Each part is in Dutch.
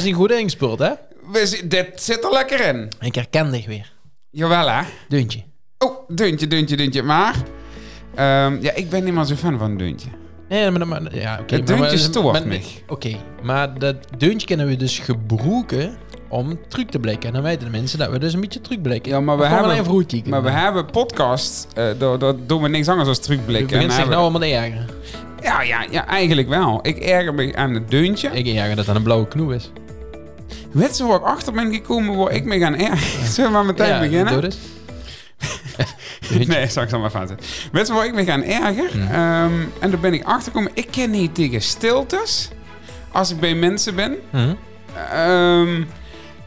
We zijn goed ingespeeld, hè? We dit zit er lekker in. Ik herken dich weer. Jawel, hè? Deuntje. Oh, deuntje, deuntje, deuntje. Maar, ehm, ja, ik ben niet meer zo fan van een deuntje. Nee, maar, maar ja, oké. Het maar- deuntje maar- stoort maar- mij. Oké, maar dat deuntje kunnen we dus gebruiken om truc te blikken. En dan weten de mensen dat we dus een beetje truc blikken. Ja, maar we hebben-. Maar we hebben podcast, eh daar daar doen we niks anders dan Je terugblikken. begint En zich nou hebben- allemaal te ergeren. ja, ja, ja, eigenlijk wel. Ik erger me aan het deuntje. Ik erger dat dat een blauwe knoe is. Weet je waar ik achter ben gekomen waar ik me gaan ergeren? Zullen we maar meteen ja, beginnen? doe. Nee, maar vast Weet je waar ik me gaan erger? Ehm, en daar ben ik achter gekomen. Ik ken niet tegen stiltes als ik bij mensen ben. Hm? Ehm,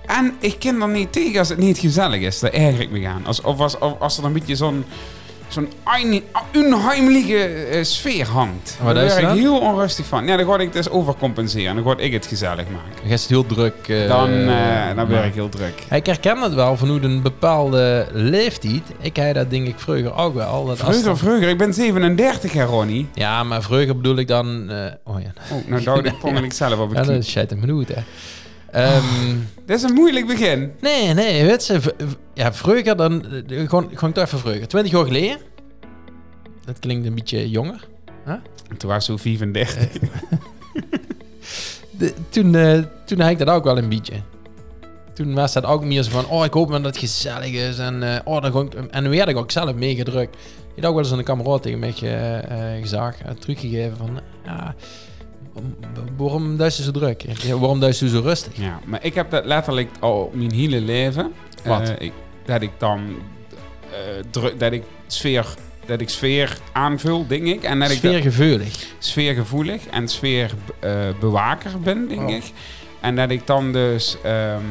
en ik ken er niet tegen als het niet gezellig is. Daar erger ik me aan. Als, of als, of als er een beetje zo'n zo'n ein- onheimelijke eh, sfeer hangt. Wat Daar word ik dat? heel onrustig van. Ja, dan ga ik dus overcompenseren. Dan ga ik het gezellig maken. Dan is het heel druk. eh, Dan, eh dan maar- ben ik heel druk. Ik herken het wel van hoe een bepaalde leeftijd. Ik had dat denk ik vroeger ook wel. Dat als Vroeger, vroeger. Ik ben 37 jaar, Ronnie. Ja, maar vroeger bedoel ik dan... eh, oh ja, Oh, nou ik zelf op het ja dat is shit in minuut, hè. Ehm, Dit is een moeilijk begin. nee, nee, weet je... Ja, vroeger dan... eh, Gewoon, gewoon toch even vroeger. 20 jaar geleden. Dat klinkt een beetje jonger. Toen was zo 35. De- toen, eh, toen had ik dat ook wel een beetje. Toen was dat ook meer zo van, oh, ik hoop maar dat het gezellig is. En, eh, oh, dan ik, en nu werd ik ook zelf meegedrukt. Je had ook wel eens een kameraad tegen mij eh, eh, uh, teruggegeven van, ja, waarom- waarom is je zo druk? Ja, waarom is je zo rustig? Ja, maar ik heb dat letterlijk al mijn hele leven. Wat? Eh, ik, dat ik dan eh, druk, dat ik sfeer, dat ik sfeer aanvul, denk ik. En dat ik dat- sfeergevoelig en sfeerbewaker ben, denk Oh. ik. En dat ik dan dus ehm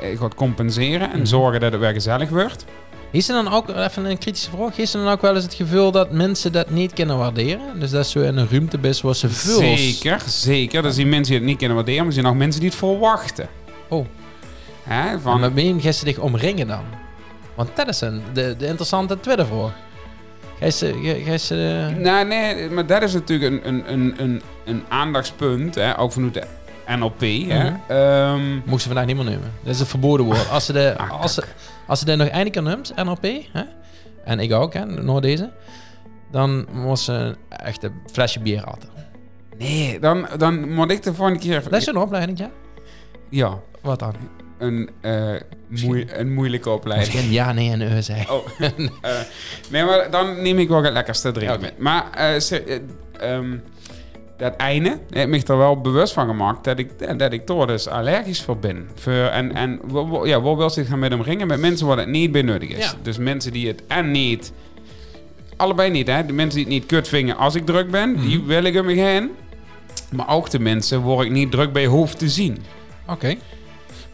eh, ga compenseren en Mhm. zorgen dat het weer gezellig wordt. Is er dan ook, even een kritische vraag, is er dan ook wel eens het gevoel dat mensen dat niet kunnen waarderen? Dus dat is zo in een ruimte best waar ze veel... Zeker, zeker. Er zijn mensen die het niet kunnen waarderen, maar er zijn ook mensen die het verwachten. Oh. Hè, Van... van, Maar ben je zich omringen dan? Want dat is een, de, de interessante tweede vraag. Gij ze, ze, Nou, nee, maar dat is natuurlijk een, een, een, een, een aandachtspunt, hè, ook vanuit de NLP. Hè. Mhm. Ehm, moest ze vandaag niet meer nemen. Dat is een verboden woord. Als ze, de, Ah, als ze, als ze er nog eindelijk kan noemt, NLP, hè? en ik ook, hè, nog deze, dan moest ze echt een flesje bier atten. nee, dan, dan moet ik de volgende keer... Dat is een opleiding, ja? Ja, Wat dan? een, eh, moei, een moeilijke opleiding. Misschien ja, nee en zei. Oh, eh, nee, maar dan neem ik wel het lekkerste drinken. Maar eh, ehm, dat einde heb ik er wel bewust van gemaakt dat ik, dat ik toch dus allergisch voor ben. Voor, en en ja, waar wil zich gaan met hem ringen? Met mensen waar het niet bij nodig is. Ja. Dus mensen die het en niet... Allebei niet, hè. De mensen die het niet kut vingen als ik druk ben, die Mhm. wil ik hem heen. Maar ook de mensen waar ik niet druk bij hoef te zien. Oké.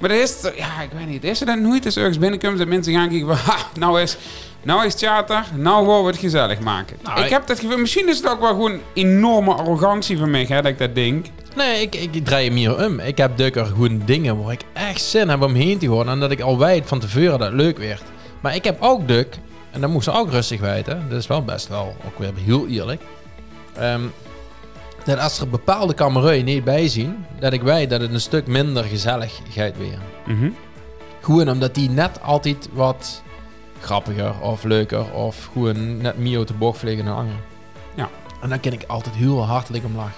Maar dat is, ja, ik weet niet. Is er dan nooit eens ergens binnenkomt dat mensen gaan kijken van, ha, nou is, nou is het theater, nou gaan we het gezellig maken. Nou, ik ik- heb dat gevoel, misschien is het ook wel gewoon enorme arrogantie van mij, hè, dat ik dat denk. Nee, ik, ik draai hem hier om. Ik heb dukker gewoon dingen waar ik echt zin heb om heen te gaan. En dat ik al weet van tevoren dat het leuk werd. Maar ik heb ook duk, en dat moest ze ook rustig weten. Dat is wel best wel, ook weer heel eerlijk. ehm, dat als er bepaalde kamerui niet bij zien, dat ik weet dat het een stuk minder gezellig gaat weer. Gewoon omdat die net altijd wat grappiger of leuker of gewoon net meer uit de bocht vliegen dan anderen. Ja. En dan kan ik altijd heel hartelijk om lachen.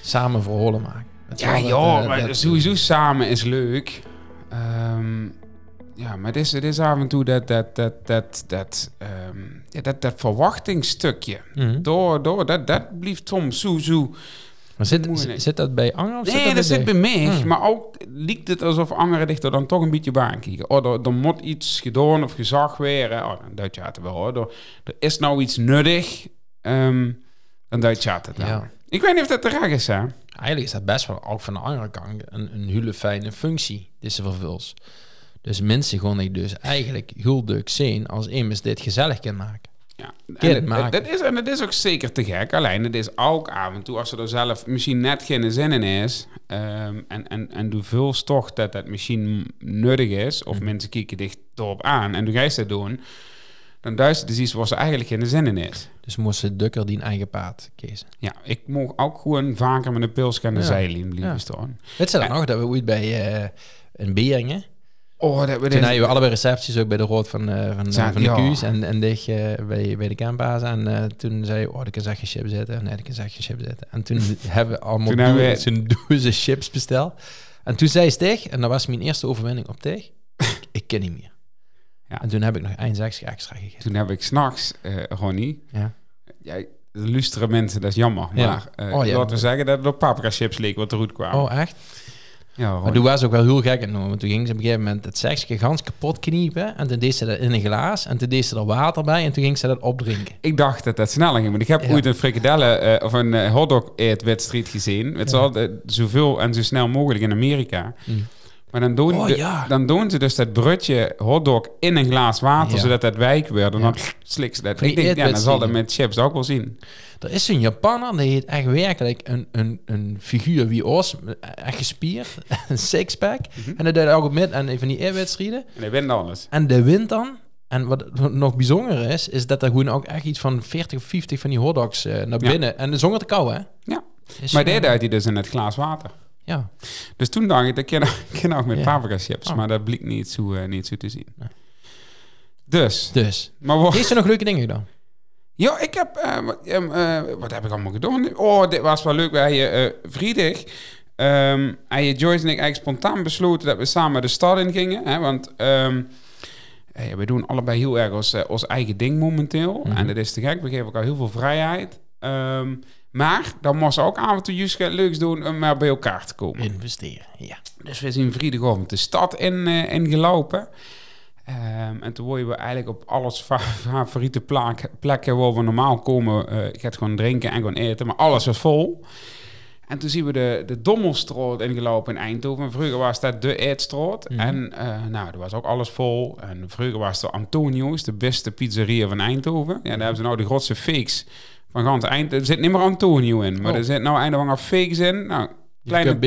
Samen verholen maken. Ja, dat, joh, eh, maar dat- sowieso samen is leuk. Ehm, ja, maar het is, het is af en toe dat, dat, dat, dat, dat, ehm, ja, dat, dat verwachtingsstukje. Mhm. Door, door, dat, dat blijft soms zo, zo Maar zit, Moeilijk. zit, dat bij Anger of Nee, zit dat zit bij mij. Hmm. Maar ook lijkt het alsof anderen dichter dan toch een beetje baan kijken. Oh, er, er moet iets gedaan of gezag weer. Oh, dan duidt je het wel hoor. Er, er is nou iets nuttig. ehm, dan duidt je het wel. Ja. Ik weet niet of dat terecht is, hè? Eigenlijk is dat best wel ook van de andere kant een, een hele fijne functie die ze vervult. Dus mensen gewoon ik dus eigenlijk heel leuk zien als immers dit gezellig kan maken. Ja. En, het- maken. dat is, en het is ook zeker te gek. Alleen het is ook af en toe, als er zelf misschien net geen zin in is. ehm, en, en, en du voelt toch dat dat misschien nuttig is. Of Mhm. mensen kijken dicht erop aan. En du gaat dat doen. dan duistert is iets waar ze eigenlijk geen zin in is. Dus moest de dukker die eigen paard kiezen. Ja, ik mocht ook gewoon vaker met een pils aan de Ja. zijlijn blijven Ja. staan. Weet dat Ja. nog, dat we ooit bij eh een Beringen... Oh, dat we Toen hadden we allebei recepties ook bij de Rood van, eh, van, Ja, van de ja. Kuus en, en dicht eh, bij, bij de campa's. En eh, toen zei je, oh, ik kan zeg geen chips zitten. Nee, ik kan zeg geen chips zitten. En toen hebben we allemaal Toen hebben we- zo'n dozen chips besteld. En toen zei Stig, en dat was mijn eerste overwinning op Tig, ik, ik ken niet meer. Ja. En toen heb ik nog één zakje extra gegeten. Toen heb ik s'nachts, Ronnie... Ja. De lustere mensen, dat is jammer. Ja. Maar laten Oh, ja, we zeggen dat het op paprika chips leek wat eruit kwam. Oh, echt? Ja, Maar toen was het ook wel heel gek. En want toen ging ze op een gegeven moment het zakje gans kapot kniepen. En toen deed ze dat in een glaas. En toen deed ze er water bij. En toen ging ze dat opdrinken. Ik dacht dat dat sneller ging. Maar ik heb Ja. ooit een frikadellen eh, of een eh, hotdog eetwedstrijd gezien. Het Ja. zoveel en zo snel mogelijk in Amerika. Mm. Maar dan doen, Oh, de- ja. dan doen ze dus dat brudje hotdog in een glaas water, Ja. zodat dat wijk werd. En Ja. dan slik ze dat. Ik denk, ja, dan zal dat met chips ook wel zien. Er is zo'n Japaner, die heet echt werkelijk een, een, een figuur wie ons, echt gespierd, een sixpack. En dat deed ook met en van die eerwedstrijden. En hij wint alles. En de wint dan. En wat nog bijzonder is, is dat er gewoon ook echt iets van 40 of 50 van die hotdogs eh, naar binnen. En zonder te kou, hè? Ja. Is, Maar eh, dit uit hij dus in het glaas water. Ja. Dus toen dacht ik, dat ken ik ken ook met Ja. paprika chips. Oh. Maar dat bleek niet zo, niet zo te zien. Nee. Dus, Dus. maar wat... Heeft ze nog leuke dingen gedaan? Ja, ik heb... eh, wat, ehm, eh, wat heb ik allemaal gedaan? Oh, dit was wel leuk. Wij, vrijdag... ehm hij, Joyce en ik eigenlijk spontaan besloten dat we samen de stad in gingen. Hè, want ehm, eh, we doen allebei heel erg ons, ons eigen ding momenteel. Mhm. En dat is te gek. We geven elkaar heel veel vrijheid. Maar dan moest ze ook af en toe juist leuks doen om maar bij elkaar te komen. Investeren, ja. Dus we zijn vrijdagavond de stad in, eh ingelopen. Ehm, en toen worden we eigenlijk op alles fa- favoriete plekken waar we normaal komen. eh ik gewoon drinken en gewoon eten, maar alles was vol. En toen zien we de, de Dommelstraat ingelopen in Eindhoven. Vroeger was dat de Eetstraat. Mhm. En eh, nou, er was ook alles vol. En vroeger was er Antonio's, de beste pizzeria van Eindhoven. Ja, daar hebben ze nou de grootste fakes van gans Eindhoven. Er zit niet meer Antonio in, maar Oh. er zit nou eindelijk fakes in. Nou, kleine tip.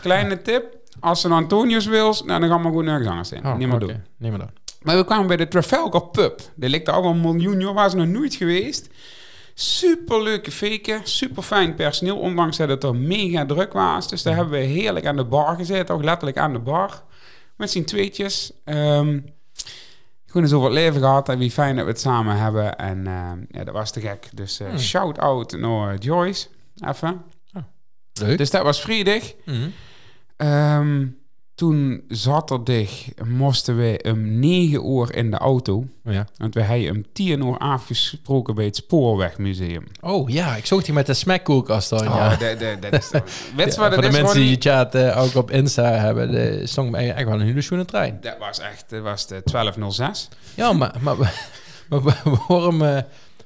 Kleine tip. Als ze een Antonius wil, nou, dan gaan we gewoon nergens anders in. Oh, Niet meer doen. Niet meer doen. Maar we kwamen bij de Trafalgar Pub. Die ligt daar al een miljoen jaar. Waar ze nog nooit geweest. Super leuke faken. Super fijn personeel. Ondanks dat het er mega druk was. Dus daar hebben we heerlijk aan de bar gezeten. Ook letterlijk aan de bar. Met z'n tweetjes. Ehm gewoon eens over het leven gehad. En wie fijn dat we het samen hebben. En ehm, ja, dat was te gek. Dus eh, Hmm. shout-out naar Joyce. Even. Leuk. Dus dat was vrijdag. Mhm. Ehm, toen zaterdag moesten we om 9 uur in de auto. Ja. Want we hebben om 10 uur afgesproken bij het Spoorwegmuseum. Oh ja, ik zag die met de smackkoelkast dan. Oh, ja. dat, dat, dat is toch... Weet je Ja, wat voor het de is, mensen die je chat eh, ook op Insta hebben, de stond me echt wel een hele schoene trein. Dat was echt... Dat was de 1206. Ja, maar, maar, maar, maar waarom, eh,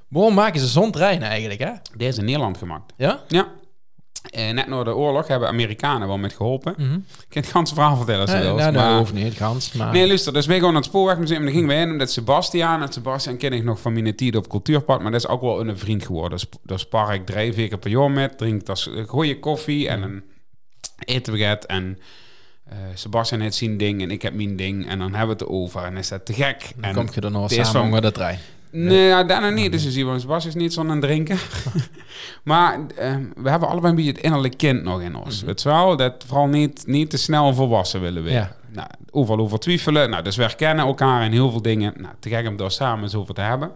waarom maken ze zo'n trein eigenlijk, hè? Deze is in Nederland gemaakt. Ja? Ja. Eh, net na de oorlog hebben Amerikanen wel met geholpen. Mhm. Ik kan het ganse verhaal vertellen als je Nee, wil. nou, maar... dat hoeft niet, het gans. Maar... Nee, luister, dus wij gaan naar het Spoorwegmuseum en dan gingen we in met Sebastiaan. En Sebastiaan ken ik nog van mijn tijd op Cultuurpad, maar dat is ook wel een vriend geworden. Dus, daar spar ik drie, vier keer per jaar met, drink dat goede koffie en dan eten we het. En eh Sebastiaan heeft zijn ding en ik heb mijn ding en dan hebben we het over en is dat te gek. Dan en kom je er nog samen van- met de trein. Nee, ja, daarna niet. Dus want Sebastiaan is niet zo'n drinken. maar eh, we hebben allebei een beetje het innerlijke kind nog in ons. Weet je wel? Dat vooral niet, niet te snel volwassen willen. Ja. Nou, overal over twijfelen. Nou, dus we herkennen elkaar in heel veel dingen. Nou, te gek om daar samen eens over te hebben.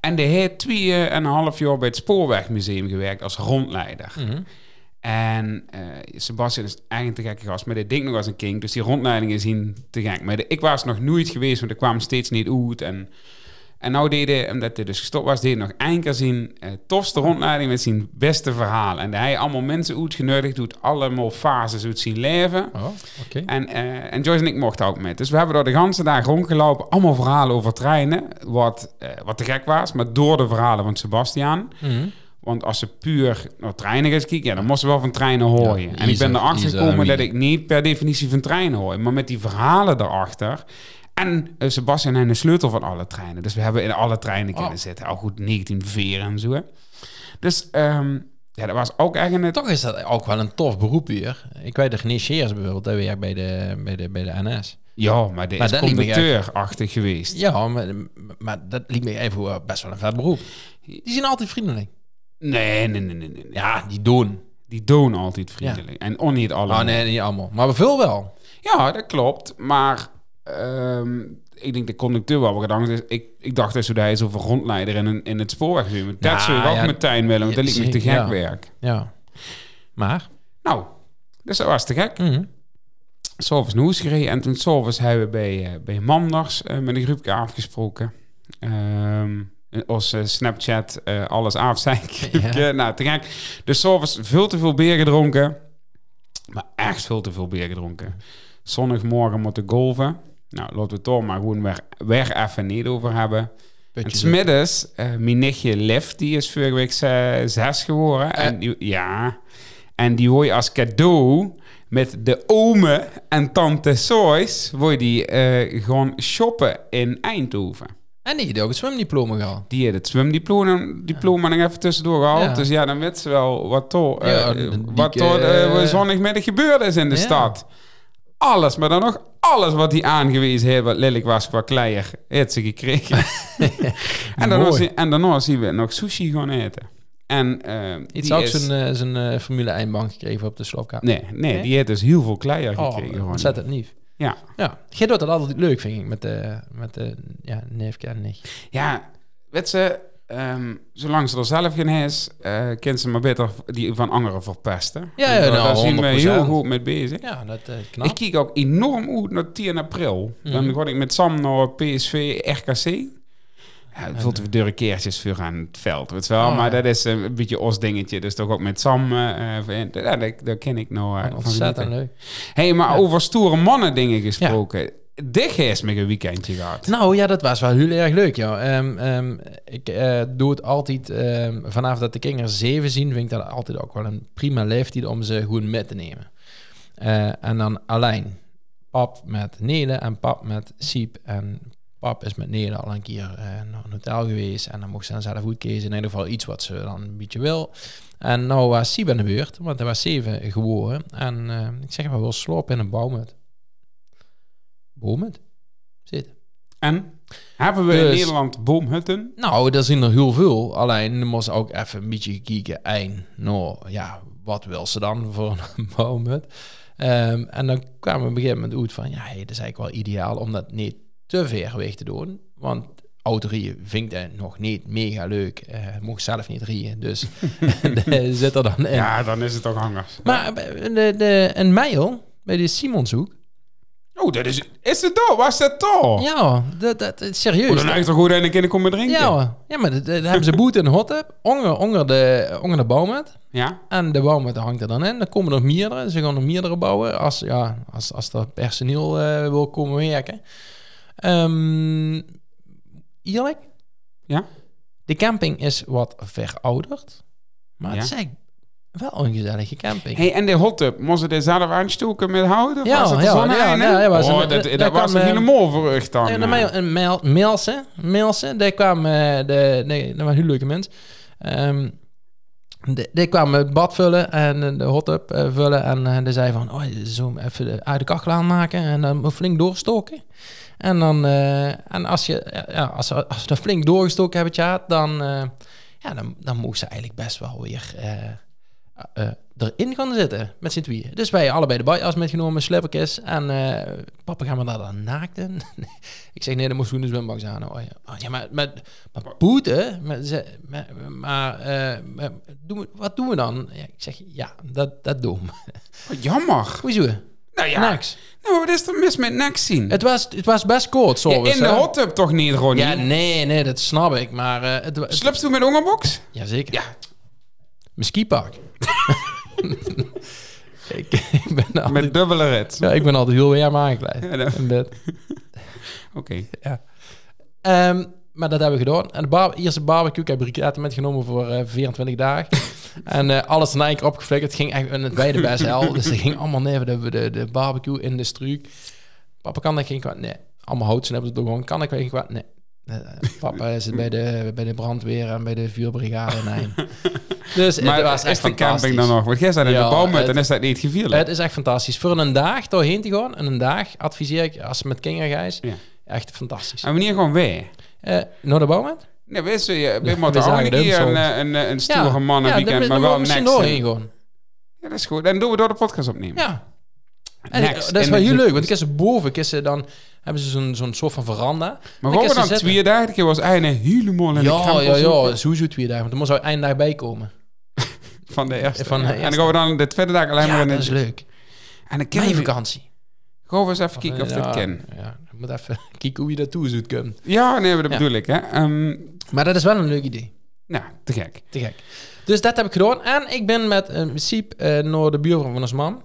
En de heeft twee en een half jaar bij het Spoorwegmuseum gewerkt als rondleider. Mhm. En eh Sebastian is eigenlijk te gekke gast. Maar dit ding nog als een king. Dus die rondleidingen zien te gek. Maar de- ik was nog nooit geweest, want ik kwam steeds niet uit. En, en nou deed hij, omdat hij dus gestopt was, deed hij nog één keer zijn eh, tofste rondleiding met zijn beste verhaal. En hij allemaal mensen uitgenodigd, doet allemaal fases uit zijn leven. Oh, oké. En, eh, en Joyce en ik mochten ook met. Dus we hebben door de ganse dag rondgelopen. Allemaal verhalen over treinen. Wat, eh, wat te gek was. Maar door de verhalen van Sebastian. Mhm. Want als ze puur naar treinen kijken, ja, dan moesten ze wel van treinen horen. Ja, en ik ben erachter gekomen en dat ik niet per definitie van treinen hoor. Maar met die verhalen erachter. En uh, Sebastian en de sleutel van alle treinen. Dus we hebben in alle treinen kunnen Oh. zitten. Al goed 1904 en zo. hè. Dus ehm, ja, dat was ook echt een... Toch is dat ook wel een tof beroep hier. Ik weet de René Scheers bijvoorbeeld, dat werkt bij de, bij de, bij de NS. Ja, maar dit Maar is conducteur-achtig geweest. Ja, maar, maar dat liet me even wel best wel een vet beroep. Die zijn altijd vriendelijk. Nee, nee, nee, nee. nee. Ja, die doen. Die doen altijd vriendelijk. En on niet allemaal. Oh nee, niet allemaal. Maar veel wel. Ja, dat klopt. Maar ehm, ik denk de conducteur wel gedacht is. Ik, ik dacht dat hij is over rondleider in, een, in het spoorwegmuseum. Dat Ja, zou ik ook meteen willen, want dat liep me te gek Ja. werk. Ja. Maar? Nou, dus dat was te gek. Mhm. S'avonds naar huis gereden en toen s'avonds hebben we bij, eh, bij Manders eh, met een groepje afgesproken. Ehm als eh, Snapchat alles afzeiken. Ja. nou, te gek. Dus s'avonds veel te veel bier gedronken. Maar echt veel te veel bier gedronken. Zondagmorgen moeten golven. Nou, laten we het toch maar gewoon weer, weer even niet over hebben. En Putjes smiddags, eh mijn nichtje Liv, die is vorige week ze- zes geworden. Eh. En die, ja, en die word je als cadeau met de ome en tante Sois, word je die eh, gewoon shoppen in Eindhoven. En die heeft ook een zwemdiploma gehad. Die heeft het zwemdiploma diploma nog even tussendoor gehaald. Ja. Dus ja, dan weet ze wel wat toch eh, Ja, wat toch eh, eh, zondagmiddag gebeurd is in de Ja. stad. Alles, maar dan nog alles wat hij aangewezen heeft, wat lelijk was qua kleier, heeft ze gekregen. en, daarna Mooi. zie- en daarna zien we nog sushi gaan eten. En eh Iets ook zijn, eh, zijn eh, Formule 1 bank gekregen op de sloopkamer. Nee, nee, Nee? die heeft dus heel veel kleier Oh, gekregen. gewoon. ontzettend lief. Ja. Ja, jij doet dat altijd leuk, vind ik, met de, met de ja, neefje en nicht. Ja, weet ze, ehm, zolang ze er zelf geen is, eh kent ze maar beter die van anderen verpesten. Ja, ja, daar- nou, daar zien we 100%. heel goed mee bezig. Ja, dat eh knap. Ik kijk ook enorm uit naar 10 april. Dan Mhm. ga ik met Sam naar PSV RKC. Ja, veel te dure keertjes voor aan het veld, weet wel. Oh, maar ja. dat is een beetje ons dingetje. Dus toch ook met Sam. eh eh, ja, daar, daar ken ik nou eh, van Ontzettend leuk. hey, maar Ja. over stoere mannen dingen gesproken. Dit is een weekendje gehad. Nou ja, dat was wel heel erg leuk, ja. Ehm, ehm, ik eh, doe het altijd, ehm, vanaf dat de kinderen zeven zien, vind ik dat altijd ook wel een prima leeftijd om ze goed mee te nemen. Eh, en dan alleen pap met Nele en pap met Siep. En pap is met Nele al een keer eh, naar een hotel geweest. En dan mocht ze dan zelf goed kiezen. In ieder geval iets wat ze dan een beetje wil. En nou was Siep aan de beurt, want hij was zeven geboren. En ik zeg maar wel slopen in een boomhut. Boomhut? Zitten. En hebben we in Dus- Nederland boomhutten? Nou, er zijn er heel veel. Alleen, er moest ook even een beetje kijken. En, nou, ja, wat wil ze dan voor een boomhut? Ehm, en dan kwamen we op een gegeven moment uit van... Ja, hey, dat is eigenlijk wel ideaal om dat niet te ver weg te doen. Want autorijden vind ik dat nog niet mega leuk. Eh mocht zelf niet rijden, dus zit er dan in. Ja, dan is het ook hangers. Maar de, de, een mijl bij de Simonshoek... Oh, dat is... Is het door? Was dat door? Ja, dat, dat, is serieus. Oh, dan je toch goed en een keer komen drinken? ja, hoor. ja, maar dat, dat hebben ze boete in de hot tub, onder, onder, de, onder de boomhut. Ja? En de bouwmet hangt er dan in. Dan komen er meerdere. Ze gaan er meerdere bouwen als, ja, als, als er personeel eh, wil komen werken. Ehm eerlijk? Ja? De camping is wat verouderd. Maar het is eigenlijk wel een gezellige camping. Hey, en de hot tub, moest het zelf aanstoken met hout? Of Ja, was het er ja, ja, ja, ja, was oh, een- dat, dat, was een helemaal verrucht dan. Mail, mailse, mailse, daar kwam eh, de, nee, dat was een leuke mens. Ehm de- die kwam het bad vullen en eh, de hot tub eh, vullen en die zei van, oh, zo even de, uit de kachel aanmaken en dan flink doorstoken. En dan, en als je, ja, als, ze- als we dat flink doorgestoken hebben, tja, dan, ja, dan, dan moest ze eigenlijk best wel weer erin gaan zitten met z'n tweeën. Dus wij allebei de badjas metgenomen, slippertjes. En eh, papa, gaan we daar dan naakt in? ik zeg, nee, dan moest we een zwembad aan. Oh, ja. Oh, ja, maar, maar, maar boete? Maar, eh, doen we, wat doen we dan? Ja, ik zeg, ja, dat, dat doen we. Wat jammer. Hoezo? Nou ja, Niks. nou, wat is er mis met niks zien? Het was, het was best kort, zo. Ja, in de hot tub toch niet, Ronnie? Ja, nee, nee, dat snap ik. Maar eh, het, u met hongerbox? Jazeker. Ja. Mijn skipak. ik, ik ben altijd, Met dubbele rit. ja, ik ben altijd heel aangekleed. Ja, dat- in bed. Oké. Ehm, maar dat hebben we gedaan. En de bar eerste barbecue, ik heb briketten metgenomen voor eh 24 dagen. en eh, alles één keer opgeflikkerd. Het ging echt in het beide best hel. Dus het ging allemaal neer de, de, de barbecue in de struik. Papa, kan ik geen kwaad? Nee. Allemaal hout hebben ze het gewoon. Kan ik geen kwaad? Nee. Eh, papa is bij de, bij de brandweer en bij de vuurbrigade Eijn. Dus Maar het was is echt de camping dan nog? Want jij staat in Ja, de het- en is dat niet gevierd. Het is echt fantastisch. Voor een dag doorheen te gaan, en een dag adviseer ik, als met kinderen Ja. echt fantastisch. En wanneer gewoon weer? Eh naar de bouwmet? Nee, weet je, we ook zagen een keer een, eh, een, een, stoere ja, weekend, dan- maar dan wel next. doorheen gewoon. Ja, dat is goed. En doen we door de podcast opnemen. Ja. En Next. dat is wel heel leuk, want ik ze boven, ik dan hebben ze zo'n zo'n soort van veranda. Maar gewoon kan dan twee dagen, ik was eigenlijk helemaal in de Ja, krant ja, ja, sowieso twee dagen, want er moest er één dag bij komen. van de eerste. Van de En dan gaan we dan de tweede dag alleen maar Ja, dat de... is leuk. En dan Mijn vakantie. Gaan we eens even kijken of ja, dit ken. Ja, ik moet even kijken hoe je dat toe zoet kunt. Ja, nee, dat Ja. bedoel ik, hè. Ehm, Maar dat is wel een leuk idee. nou, te gek. Te gek. Dus dat heb ik gedaan. En ik ben met een Siep eh naar de buurvrouw van ons man.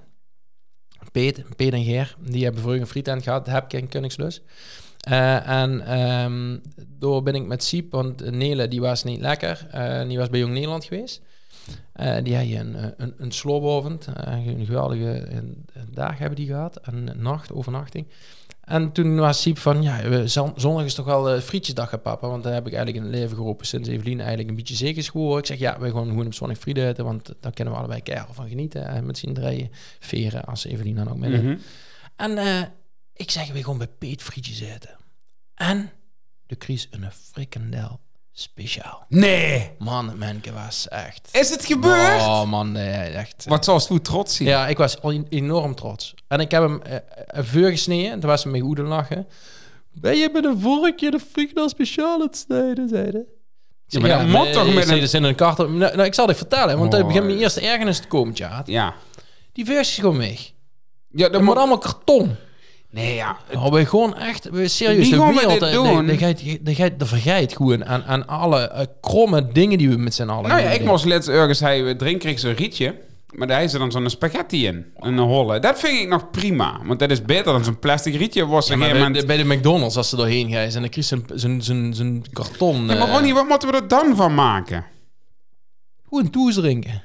Peet, Peet en Geer. Die hebben vroeger een frietent gehad. Heb ik in Koningslus. Eh, en ehm door ben ik met Siep, want Nele die was niet lekker. Eh, die was bij Jong Nederland geweest. Eh, die had je een, een, een een geweldige dag hebben die gehad. Een nacht, overnachting. En toen was Siep van, ja, zondag is toch wel eh, frietjesdag, hè, papa? Want dan heb ik eigenlijk een leven geroepen sinds Evelien eigenlijk een beetje zeker is geworden. Ik zeg, ja, we gaan gewoon op zondag frieten eten, want daar kunnen we allebei keihard van genieten. En met z'n drieën veren, als Evelien dan ook mee. Mhm. En eh, ik zeg, we gaan bij Peet frietjes eten. En de Kries een frikandel speciaal. Nee! Man, Menke was echt... Is het gebeurd? Oh man, nee, echt... Wat zoals toen trots zien. Ja, ik was enorm trots. En ik heb hem eh, eh, vuur gesneden. En toen was hij met goede lachen. Ben je met een vorkje de frikandel speciaal aan het snijden, zei hij. Ja, maar dat moet toch met een- een... in een kart. Nou, nou, ik zal het vertellen, want Oh. begint mijn eerste ergernis te komen, Tjaat. Ja. Die versie is gewoon weg. Ja, Dat moet... allemaal karton. Nee, ja. Oh, we gewoon echt, we serieus, Wie de wereld, dit doen? de- de de de vergeet gewoon aan, aan alle eh, kromme dingen die we met z'n allen Nou ja, ik moest let's ergens hij drinken kreeg zo'n rietje. Maar daar is er dan zo'n spaghetti in. Een holle. Dat vind ik nog prima. Want dat is beter dan zo'n plastic rietje. Was Ja, gegeven bij, moment... de, bij de McDonald's, als ze doorheen gaan, en dan krijg je zo'n- karton. Ja, maar eh, Ronnie, wat moeten we er dan van maken? Gewoon toes drinken.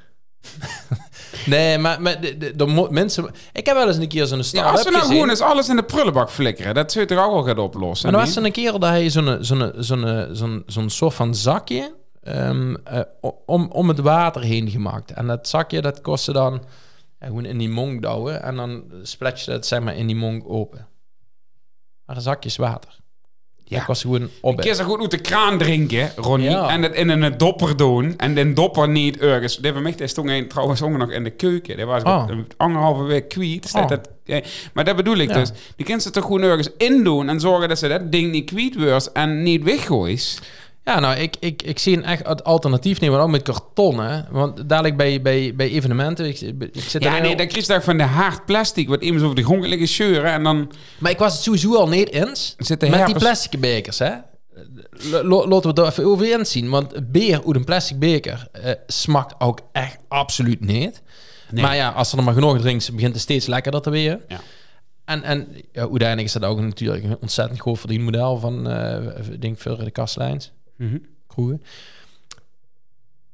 Nee, maar, maar de, de, de mo- mensen... Ik heb wel eens een keer zo'n Ja, start-up als we nou gezien. gewoon eens alles in de prullenbak flikkeren. Dat je toch ook wel gaan oplossen? Maar dan was er een keer dat hij zo'n zo'n zo'n zo'n zo'n soort van zakje ehm, eh, om, om het water heen gemaakt. En dat zakje, dat kostte dan ja, gewoon in die mong douwen. En dan splet je dat zeg maar in die mong open. Maar een zakje is water. Ja. Dat kost gewoon op. Zo goed uit de kraan drinken, Ronnie. Ja. En dat in een dopper doen. En den dopper niet ergens. Dit van mij is toen een, trouwens ook nog in de keuken. Dat was Oh. een anderhalve week Oh. dat, eh, maar dat bedoel ik Ja. dus. Die kunnen ze toch gewoon ergens in doen. En zorgen dat ze dat ding niet kwijt wordt. En niet weggooit. Ja, nou, ik, ik, ik zie een echt het alternatief nemen, ook met kartonnen. Want dadelijk bij, bij, bij evenementen, ik, ik zit Ja, nee, dan krijg je van de hard plastic. Wat immers over de grond liggen scheuren. En dan Maar ik was het sowieso al niet eens met die plastic bekers, hè. Laten we het daar even over eens zien. Want bier uit een plastic beker eh, smaakt ook echt absoluut niet. Nee. Maar ja, als er maar genoeg drinkt, begint het steeds lekkerder te weer. Ja. En, en ja, uiteindelijk is dat ook natuurlijk een ontzettend goed verdienmodel van, eh ik denk, de kastlijns. Mhm. kroegen.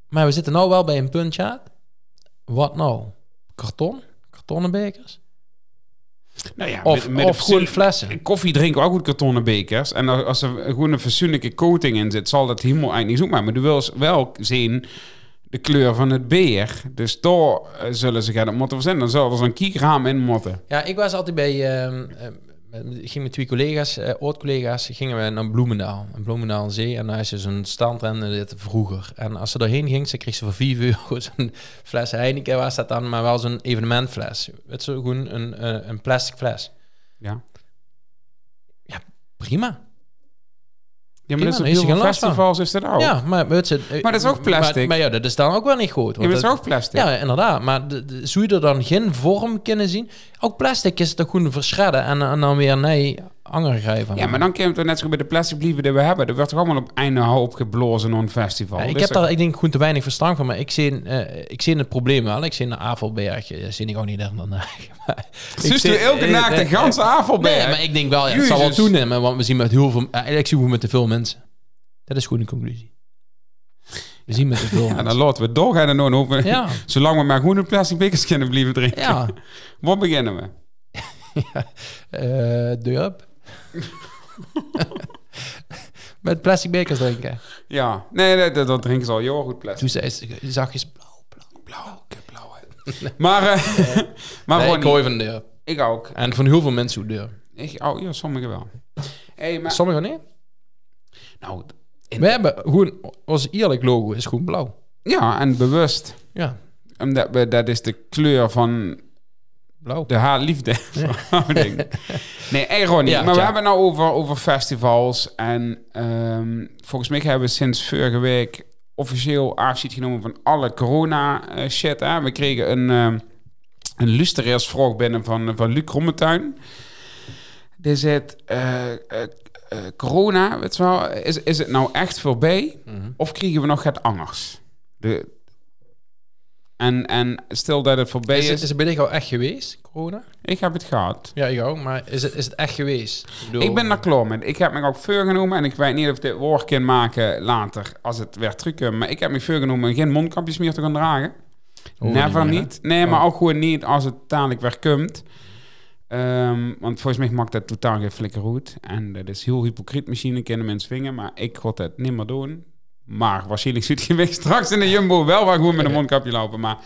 Maar we zitten nou wel bij een punt, ja. Wat nou? Karton? Kartonnen bekers? Nou ja, Of, met, met of de gewoon fatsoen- flessen? Koffie drinken we ook uit kartonnen bekers. En als- er gewoon een fatsoenlijke coating in zit, zal dat helemaal eigenlijk niet zoeken. Maar du wil wel zien de kleur van het beer. Dus daar eh, zullen ze gaan op moeten verzinnen. Dan zal er zo'n kiekraam in moeten. Ja, ik was altijd bij... ik ging met twee collega's, eh oud-collega's, gingen we naar Bloemendaal. En Bloemendaal aan Zee. En daar is dus een standrennen dit vroeger. En als ze doorheen ging, ze kreeg ze voor 4 euro zo'n fles Heineken was dat dan, maar wel zo'n evenementfles. Het is gewoon een, eh, een plastic fles. Ja. Prima. Ja, maar dat is op daar is heel festivals dat ook. Ja, maar, Maar dat is ook plastic. Maar, maar ja, dat is dan ook wel niet goed. Ja, Want dat is ook plastic. ja, inderdaad. Maar de, de- zou je er dan geen vorm kunnen zien? Ook plastic is toch gewoon verschredden en, en dan weer nee, geven. Ja, maar dan je het net zo bij de plastic blieven die we hebben. Er wordt toch allemaal op einde hoop geblozen op een festival. Ja, ik Dus heb daar, ik denk, gewoon te weinig verstand van. Maar ik zie, eh, ik zie het probleem wel. Ik zie naar Avelberg, eh, zie ik ook niet echt daarna. Dus doe elke nacht de ganse Avelberg. Nee, maar ik denk wel, ja, het zal wel toenemen. Want we zien met heel veel... eh, ik zie gewoon met te veel mensen. Dat is gewoon een conclusie. We zien met te veel Ja, dan laten we doorgaan en dan hoeven Ja, Zolang we maar een plastic bekers kunnen blijven drinken. ja. Waar beginnen we? Eh Durp. Met plastic bekers drinken. Ja, nee, dat, dat, dat drinken ze al heel goed plastic. Toen zei ze, zachtjes blauw, blauw. Blauw, ik heb blauw. maar, eh, maar Nee, gewoon ik hoor niet. van de deur. Ik ook. En van heel veel mensen hoe deur. Ik, oh, ja, sommigen wel. Hey, maar, Sommigen niet. nou, in- We hebben gewoon, ons eerlijk logo is gewoon blauw. ja, en bewust. Ja, Omdat we, dat is de kleur van blauw. de haatliefde verhouding. Nee, echt gewoon niet. Ja, maar we hebben nou over, over festivals. En ehm, volgens mij hebben we sinds vorige week officieel afscheid genomen van alle corona eh, shit. Hè? We kregen een, ehm een binnen van, van Luc Rommetuin. Er zit eh, eh, corona, weet je wel, is, is het nou echt voorbij? Mhm. Of krijgen we nog het angers? De, en, en stel dat het voorbij Is, is, het, is het bij jou al echt geweest, corona? ik heb het gehad. Ja, ik ook. Maar is het, is het echt geweest? bedoel- Ik ben daar klaar met. Ik heb me ook voorgenomen en ik weet niet of ik dit woord kan maken later als het weer terugkomt. Maar ik heb me voorgenomen geen mondkapjes meer te gaan dragen. Oh, Never niet. Nee, maar Oh. ook gewoon niet als het dadelijk weer komt. Ehm, want volgens mij maakt dat totaal geen flikker goed. En dat is heel hypocriet misschien, kennen mensen vingen. Maar ik ga het niet meer doen. Maar waarschijnlijk zit je weer straks in de Jumbo wel waar gewoon met een mondkapje lopen. Maar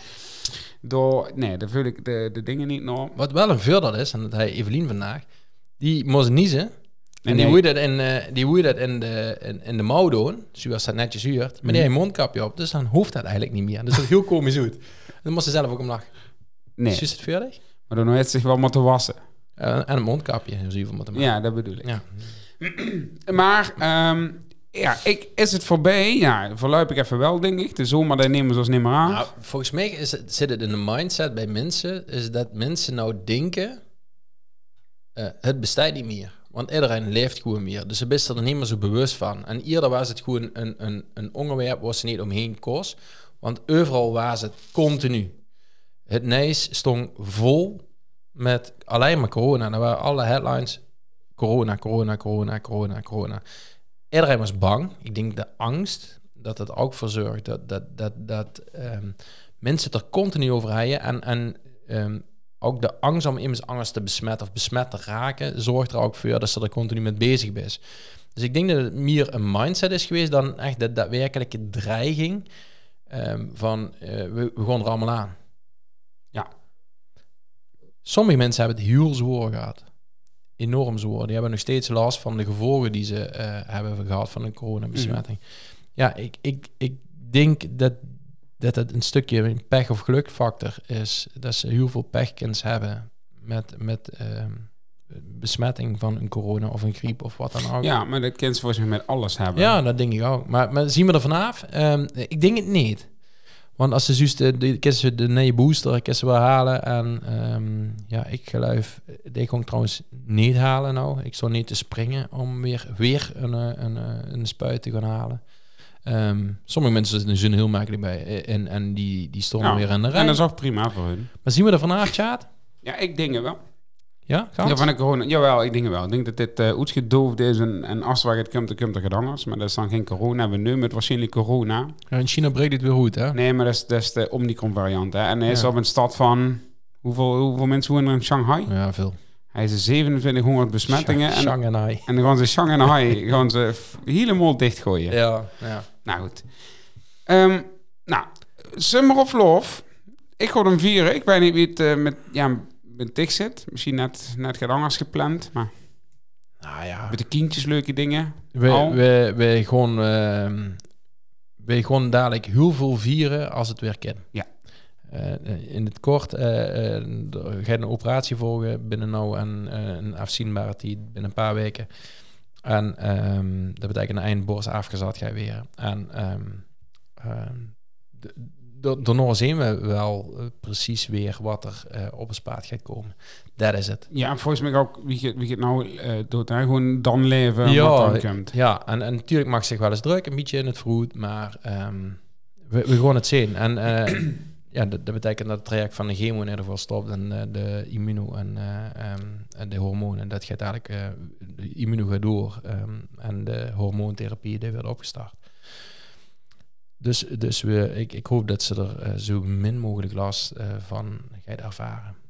door, nee, daar vul ik de, de dingen niet naar. Wat wel een voordeel is, en dat hij Evelien vandaag, die moest niezen. En die nee. dat in, eh, die woei dat in de, in, in de mouw doen, zoals dat netjes huurt. Maar die heeft een mondkapje op, dus dan hoeft dat eigenlijk niet meer. Dus dat is heel komisch uit. Dan moest ze zelf ook om lachen. Nee, Is het verder? maar dan heeft zich wel moeten wassen. Eh, en een mondkapje, in ieder geval moeten maken. Ja, dat bedoel ik. Ja. Maar ehm, ja, ik, is het voorbij? Ja, voorlopig even wel, denk ik. De zomer, daar nemen ze ons niet meer aan. Nou, volgens mij is het, zit het in de mindset bij mensen, is dat mensen nou denken, eh, het bestaat niet meer. Want iedereen leeft gewoon meer. Dus ze best er niet meer zo bewust van. En eerder was het gewoon een, een, een onderwerp waar ze niet omheen koos. Want overal was het continu. Het nieuws stond vol met alleen maar corona. Er waren alle headlines corona, corona, corona, corona, corona. Iedereen was bang. Ik denk de angst dat het ook voor zorgt dat, dat, dat, dat ehm, mensen er continu over hebben. En, en ehm, ook de angst om immers angst te besmetten of besmet te raken, zorgt er ook voor dat ze er continu mee bezig is. Dus ik denk dat het meer een mindset is geweest dan echt de daadwerkelijke dreiging ehm, van eh, we, we gaan er allemaal aan. Ja. Sommige mensen hebben het heel zwaar gehad. Enorm zwaar. Die hebben nog steeds last van de gevolgen die ze eh, hebben gehad van een coronabesmetting. Ja, ik, ik, ik denk dat, dat het een stukje een pech- of gelukfactor is. Dat ze heel veel pechkens hebben met, met ehm, besmetting van een corona of een griep of wat dan ook. Ja, maar dat kind ze volgens mij met alles hebben. Ja, dat denk ik ook. Maar, maar zien we er vanaf? Ehm, ik denk het niet. Want als ze juist de, ze de nieuwe booster kunnen ze wel halen. En ehm, ja, ik geloof, die kon ik trouwens niet halen nou. Ik stond niet te springen om weer, weer een, eh, een, een, een spuit te gaan halen. Ehm, sommige mensen zijn er heel makkelijk bij. eh, En, en die, die stonden Ja, weer in de rij. En dat is ook prima voor hun. Maar zien we er vanaf, Tjaat? Ja, ik denk het wel. Ja, gaat? Ja, van de corona. Jawel, ik denk wel. Ik denk dat dit uh, uitgedoofd is en, en als waar het komt, dan komt er gedangers. Maar dat is dan geen corona. We nu met waarschijnlijk corona. Ja, in China breekt het weer goed, hè? Nee, maar dat is, dat is de Omicron variant. Hè. En hij is Ja. op een stad van... Hoeveel, hoeveel mensen wonen er in Shanghai? Ja, veel. Hij is 2700 besmettingen. Shang- en, Shanghai. en dan gaan ze Shanghai gaan ze helemaal dichtgooien. Ja, ja. Nou goed. Ehm, nou, Summer of Love. Ik ga hem vieren. Ik weet niet wie het eh, met, ja, met Tik zit. Misschien net, net gaat anders gepland. Maar Nou ja. met de kindjes leuke dingen. We, we, we gewoon, ehm we gewoon dadelijk heel veel vieren als het weer kan. Ja. Eh, in het kort, eh, eh, er gaat een operatie volgen binnen nou en eh, een afzienbare tijd binnen een paar weken. En ehm, dat betekent een eindborst afgezet ga je weer. En ehm ehm, de- daarna zien we wel eh, precies weer wat er eh, op een spaat gaat komen. Dat is het. Ja, en volgens mij ook wie het, wie het nou eh doet. Hè? Gewoon dan leven wat dan komt. Ja, en, en natuurlijk mag zich wel eens druk, een beetje in het vroeg, maar ehm, we, we gaan het zien. En ja, dat, dat betekent dat het traject van de chemo in ieder geval stopt en de immuno en, eh, ehm, en de hormonen, dat gaat eigenlijk, de immuno gaat door ehm, en de hormoontherapie die wordt opgestart. Dus, dus we, ik, ik hoop dat ze er eh, zo min mogelijk last eh, van gaat ervaren.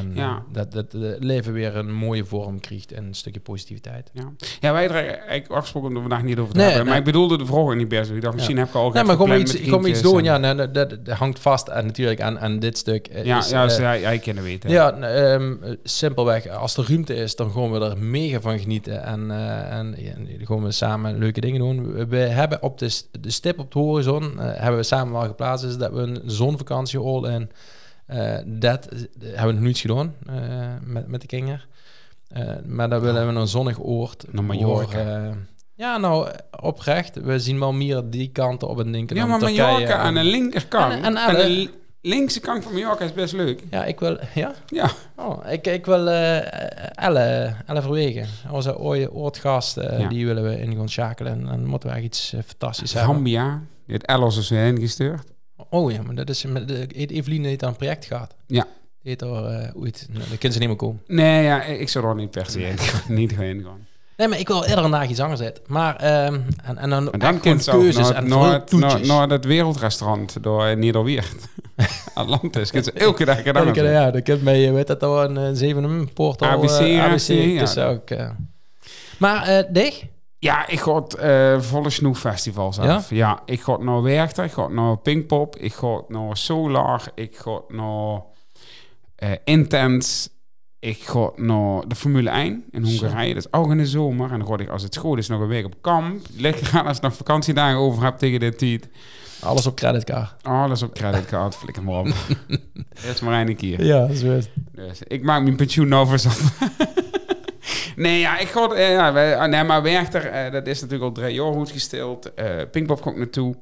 En Ja. dat, dat het leven weer een mooie vorm krijgt en een stukje positiviteit. Ja, ja wij er eigenlijk afgesproken om er vandaag niet over te Nee, hebben. Maar ik bedoelde de vraag niet best. Ik dacht, misschien heb ik al Nee, maar kom iets, kom iets doen. en- Ja, nee, dat, dat, hangt vast aan, natuurlijk aan, aan dit stuk. eh, ja, is, ja, eh, ze- jij, jij kennen weten. Ja, ehm, simpelweg. Als er ruimte is, dan gaan we er mega van genieten. En, eh, en, ja, gaan we samen leuke dingen doen. We, hebben op de, de stip op de horizon, hebben we samen wel geplaatst, is dat we een zonvakantie all in. Eh, dat eh, hebben we nog niet gedaan eh, met, met de kinderen. Eh, maar dan willen we een zonnig oord. Naar Mallorca. ja, nou, oprecht. We zien wel meer die kanten op het denken Ja, maar Mallorca aan de linkerkant. En- En, de li- linkse kant van Mallorca is best leuk. Ja, ik wil... Ja? Ja. Oh, ik, ik wil eh Elle, Elle Verwegen, onze ooie oortgast, Ja. die willen we in gaan schakelen. En dan moeten we echt iets fantastisch hebben. Gambia. Die heeft Ellos is heen gestuurd. Oh ja, maar dat is met de, Evelien heeft aan een project gehad. Ja. Die heeft er uh, ooit, nou, daar kunnen ze niet meer komen. Nee, ja, ik zou er niet per se gaan. niet heen gaan. Nee, maar ik wil eerder een dag iets anders uit. Maar, ehm en, en dan, Maar dan gewoon ook keuzes naar, en naar, naar, naar dat wereldrestaurant door Nederweert. Atlantis. Kent ze elke dag gedaan. dan, ja, dan kent mij, weet dat al een uh, zeven portal. ABC, eh, ABC, ABC, ja. dus ook. eh. Maar, eh Dig? Ja, ik ga het eh, volle snoeffestivals af. Ja? ik ga naar Werchter, ik ga naar Pinkpop, ik ga naar Solar, ik ga naar eh Intense, ik ga naar de Formule 1 in Hongarije. Dat is ook in de zomer. En dan ga ik, als het goed is, nog een week op kamp. Ligt eraan als ik nog vakantiedagen over heb tegen dit tijd. Alles op creditcard. Alles op creditcard, flikker maar op. Eerst maar één keer. Ja, zo is het. Dus ik maak mijn pensioen over af. nee, ja, ik ga... eh, ja, wij, ah, nee, maar Werchter, eh, dat is natuurlijk al drie jaar goed gesteld. Eh Pinkpop komt naartoe.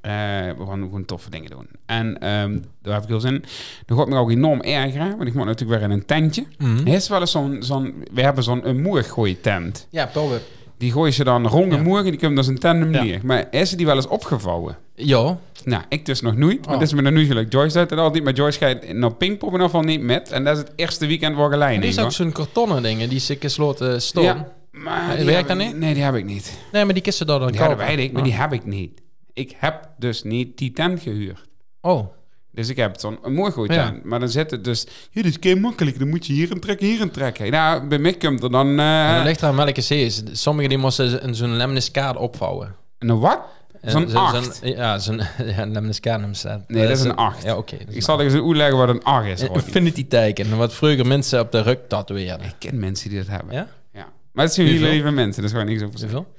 We gaan gewoon toffe dingen doen. En ehm, daar heb ik heel zin in. Dan gaat me ook enorm ergeren, want ik moet natuurlijk weer in een tentje. Er is wel eens zo'n... zo'n we hebben zo'n een moergooi tent. Ja, Pelwip. Die gooien ze dan rond de Ja. moer en die kunnen dan zijn tandem Ja. neer. Maar is die wel eens opgevouwen? Ja, Nou, ik dus nog nooit. Maar Oh. dit is me dan nu gelijk. Joyce uit en altijd. Maar Joyce gaat Pinkpop in ieder geval niet met. En dat is het eerste weekend waar gelijn Er in. is ook zo'n kartonnen dingen die ze gesloten staan. Ja, maar Eh, die werkt heb dat niet? Nee, die heb ik niet. Nee, maar die kisten daar dan dat kopen. weet ik, maar Oh. die heb ik niet. Ik heb dus niet die tent gehuurd. Oh, Dus ik heb zo'n een mooi goed Ja. tent. Maar dan zit het dus... Ja, dit is kei makkelijk. Dan moet je hier een trekken, hier een trekken. Nou, bij mij komt er dan... dat ligt eraan welke C is. Sommigen die moesten zo'n lemniskaat opvouwen. een wat? En Zo'n zo- acht? zo'n- Ja, zo'n ja, noemt ze. Nee, dat is een acht. Ja, oké. Ik zal eens uitleggen wat een AG is. Een Rodney. infinity teken, wat vroeger mensen op de rug tatoeëerden. Ik ken mensen die dat hebben. Ja? Ja. Maar het zijn hele lieve mensen. Dat is gewoon niks over zeggen. Hoeveel?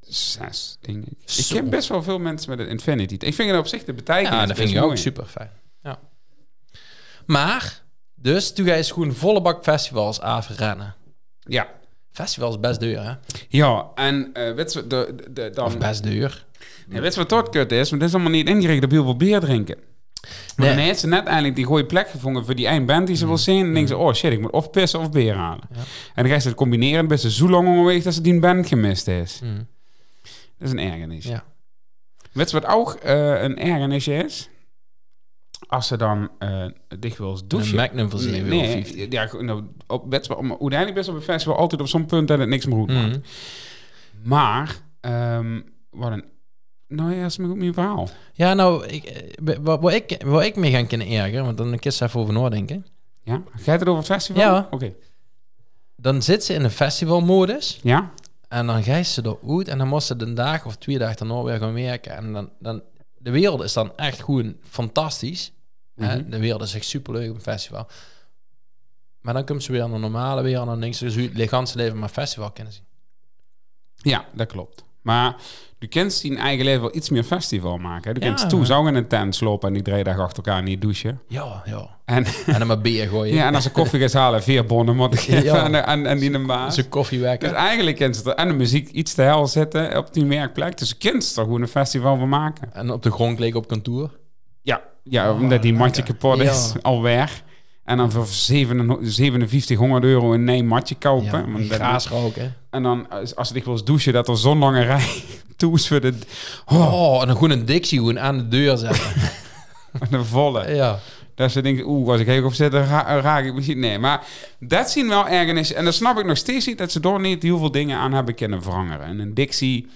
Zes, denk ik. Ken best wel veel mensen met een Infinity. Ik vind het op zich de betekenis Ja, dat vind ik ook super fijn. Ja. Maar, dus toen ga je gewoon volle bak festivals afrennen. Ja. Festivals is best duur, hè? Ja, en eh weet je, de, de, de- dan, Of best duur. Nee, weet je wat tot kut is? Want dit is allemaal niet ingericht op heel veel bier drinken. Maar Nee. dan heeft ze net eindelijk die goede plek gevonden voor die één band die ze wil zien. En dan denken ze, oh shit, ik moet of pissen of bier halen. Ja. En dan ga je ze het combineren. Ben ze zo lang onderweg dat ze die band gemist is. Mm. Dat is een ergernis. Ja. Weet je wat ook eh, een ergernis is? Als ze dan eh dikwijls douchen. Een Magnum voor 7,50 euro. Nee, ja, nou, op, weet je uiteindelijk best op een festival altijd op zo'n punt dat het niks meer goed maakt. Maar, ehm, wat een... Nou ja, is mijn, mijn verhaal. Ja, nou, ik, eh, wat, wat, ik, wat ik mee gaan kunnen ergeren, want dan kun je even over nadenken. Ja? Gaat het over het festival? Ja. Oké. Dan zit ze in een festivalmodus Ja? en dan je ze eruit en dan moest ze een dag of twee dagen daarna weer gaan werken. En dan, dan, de wereld is dan echt gewoon fantastisch. Mhm. De wereld is echt superleuk op een festival. Maar dan komt ze weer aan de normale weer en dan denkt ze, ze het leven maar festival kennen zien. Ja, dat klopt. Maar je kunt zien eigen leven wel iets meer festival maken. Je Ja. kunt toe zo in een tent slopen en die drie dagen achter elkaar niet douchen. Ja, ja. En, En dan maar bier gooien. ja, en als ze koffie gaat halen, vier bonnen moet ik geven Ja. aan, aan die een baas. Ze koffie Dus wekken. eigenlijk kent ze er en de muziek iets te hel zetten op die werkplek. Dus je kunt er gewoon een festival van maken. En op de grond liggen op kantoor. Ja, ja omdat die matje lekker. kapot is, alweer. En dan voor 5700 euro een nee matje kopen. Ja, Want dat- graas roken. en dan, als, ik wil eens douchen, dat er zo'n lange rij toe is voor de, oh, Oh, en dan gewoon een Dixie gewoon aan de deur zetten. de volle. ja. Dat ze denken, oeh, als ik heel op zit, dan ra- raak ik misschien... Nee, maar dat zien wel ergernis. En dan snap ik nog steeds niet dat ze door niet heel veel dingen aan hebben kunnen veranderen. En een Dixie,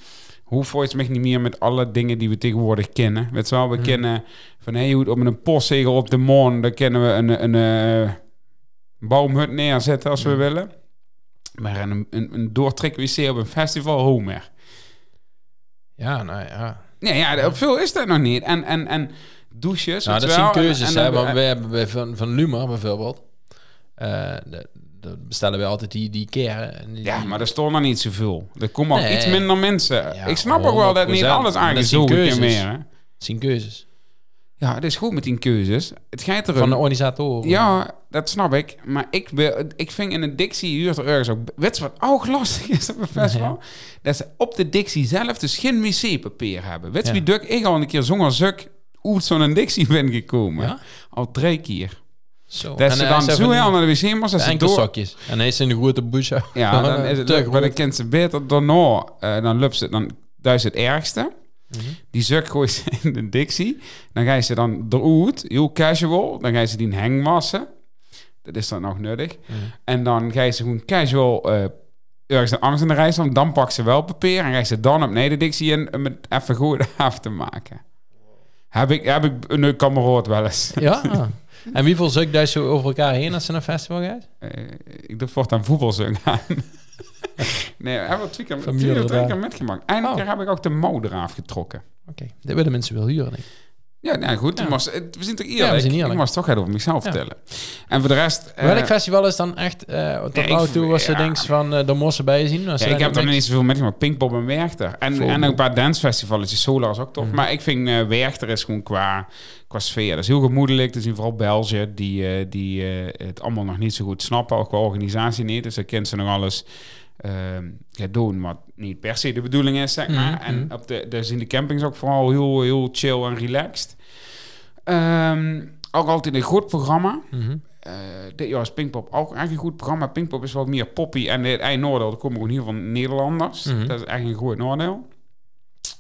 hoe volgens mij niet meer met alle dingen die we tegenwoordig kennen. Weet je wel, we Hmm. kennen van hey, hoe op een postzegel op de maan, daar kennen we een, een, eh, boomhut neerzetten als we Hmm. willen. Maar een, een, een doortrek wc op een festival, hoe meer. Ja, nou ja. Nee, ja, op veel is dat nog niet. En, en, en douches, Nou, dat zijn keuzes, hè. dan- Want wij hebben bij van, van Luma bijvoorbeeld... eh, de- de bestellen we altijd die, die die- Ja, maar er stonden nog niet zoveel. Er komen ook Nee. iets minder mensen. Ja, ik snap ook wel dat niet 100%. alles keuzes. kan meer. Hè? Zijn keuzes. Ja, het is goed met die keuzes. Het gaat erom... Van de organisatoren. Ja, dat snap ik. Maar ik, wil, ik vind in de Dixie huurt er ergens ook... Weet je wat ook lastig is op een festival? Dat ze op de Dixie zelf dus geen wc-papier hebben. Weet je Ja. wie duk ik al een keer zonder zuk uit zo'n Dixie ben gekomen? Al drie keer. Zo. Dat ze En, dan eh, ze zo heel naar de wc moest. En hij is in de grote busje. Ja, dan is het leuk. Maar dan kent ze beter daarna. eh dan lukt ze... Dan, dat is het ergste. Mhm. Die zuk gooit ze in de Dixie. Dan ga je ze dan eruit, heel casual. Dan ga je ze die hang wassen. Dat is dan nog nuttig. Mhm. En dan ga je ze gewoon casual eh ergens anders in de reis. Want dan pak ze wel papier en ga je ze dan op de Dixie in om het even goed af te maken. Heb ik, heb ik een kameraad wel eens. Ja. En wie zuk daar zo over elkaar heen als ze naar een festival gaat? Eh, ik doe voortaan voetbalzang aan. nee, we hebben twee keer, twee drie keer dagen. metgemaakt. Eindelijk Oh. keer heb ik ook de mouw eraf getrokken. Oké, dit willen mensen wel huren. denk ik. Ja, nou goed. Ja. we zijn toch Ja, eerlijk? we zijn eerlijk. Ik moest toch even over mezelf Ja. vertellen. En voor de rest... eh, Welk festival is dan echt... eh tot nou toe was ze ja. dings van eh de mossen bij je zien. Ja, ik heb er niet zoveel met maar Pinkpop en Werchter. En, Vogel. en ook een paar dancefestivalletjes. Solar is ook tof. Mhm. Maar ik vind eh Werchter is gewoon qua, qua sfeer. Dat is heel gemoedelijk. Er zijn vooral Belgen die, eh, die eh, het allemaal nog niet zo goed snappen. Ook qua organisatie niet. Dus dan kent ze nog alles gaat doen wat niet per se de bedoeling is, zeg maar. Mhm, En mhm. op de, daar zijn de campings ook vooral heel, heel chill en relaxed. Ehm, ook altijd een goed programma. Eh dit jaar is Pinkpop ook eigenlijk een goed programma. Pinkpop is wat meer poppy. En het eindnoordeel, er komen gewoon heel veel Nederlanders. Mhm. Dat is eigenlijk een goed noordeel.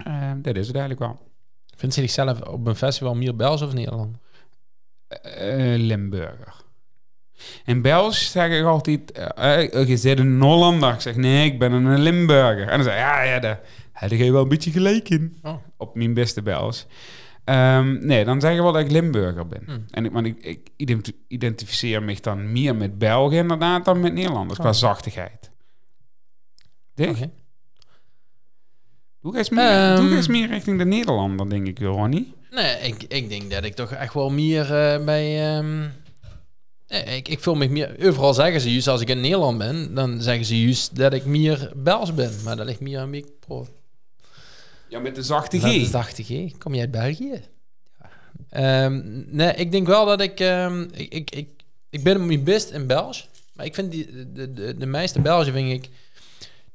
Eh dat is het eigenlijk wel. Vindt ze zichzelf op een festival meer Belgisch of Nederland? Eh, Limburger. In Belgisch zeg ik altijd, eh, je zit een Hollander. Ik zeg, nee, ik ben een Limburger. En dan zeg je, ja, ja, daar heb je wel een beetje gelijk in. Oh. Op mijn beste Belgisch. Ehm, nee, dan zeg je wel dat ik Limburger ben. Hm. En ik, want ik, ik ident- identificeer me dan meer met Belgen inderdaad dan met Nederlanders, qua Oh. zachtigheid. Dick? Oké. Doe eens meer, Ehm. doe eens meer richting de Nederlander, denk ik, Ronnie. Nee, ik, ik denk dat ik toch echt wel meer bij... ehm, nee, ik, ik voel me meer... Overal zeggen ze juist als ik in Nederland ben, dan zeggen ze juist dat ik meer Belgisch ben. Maar dat ligt meer aan wie ik pro. Ja, met de zachte G. Dat is 80 Kom je uit België? Ja. Ehm, nee, ik denk wel dat ik... ehm, ik, ik, ik, ik ben op mijn best in Belgisch. Maar ik vind die, de, de, de meeste Belgen, vind ik...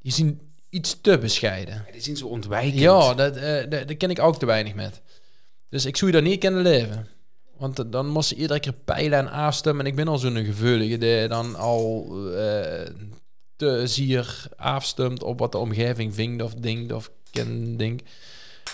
Die zien iets te bescheiden. Ja, die zijn zo ontwijkend. Ja, dat, eh daar, daar ken ik ook te weinig met. Dus ik zou daar niet kunnen leven. Want eh, dan moest ze iedere keer peilen en afstemmen. En ik ben al zo'n gevullige die dan al eh, te zier afstemt op wat de omgeving vindt of denkt of ken denkt.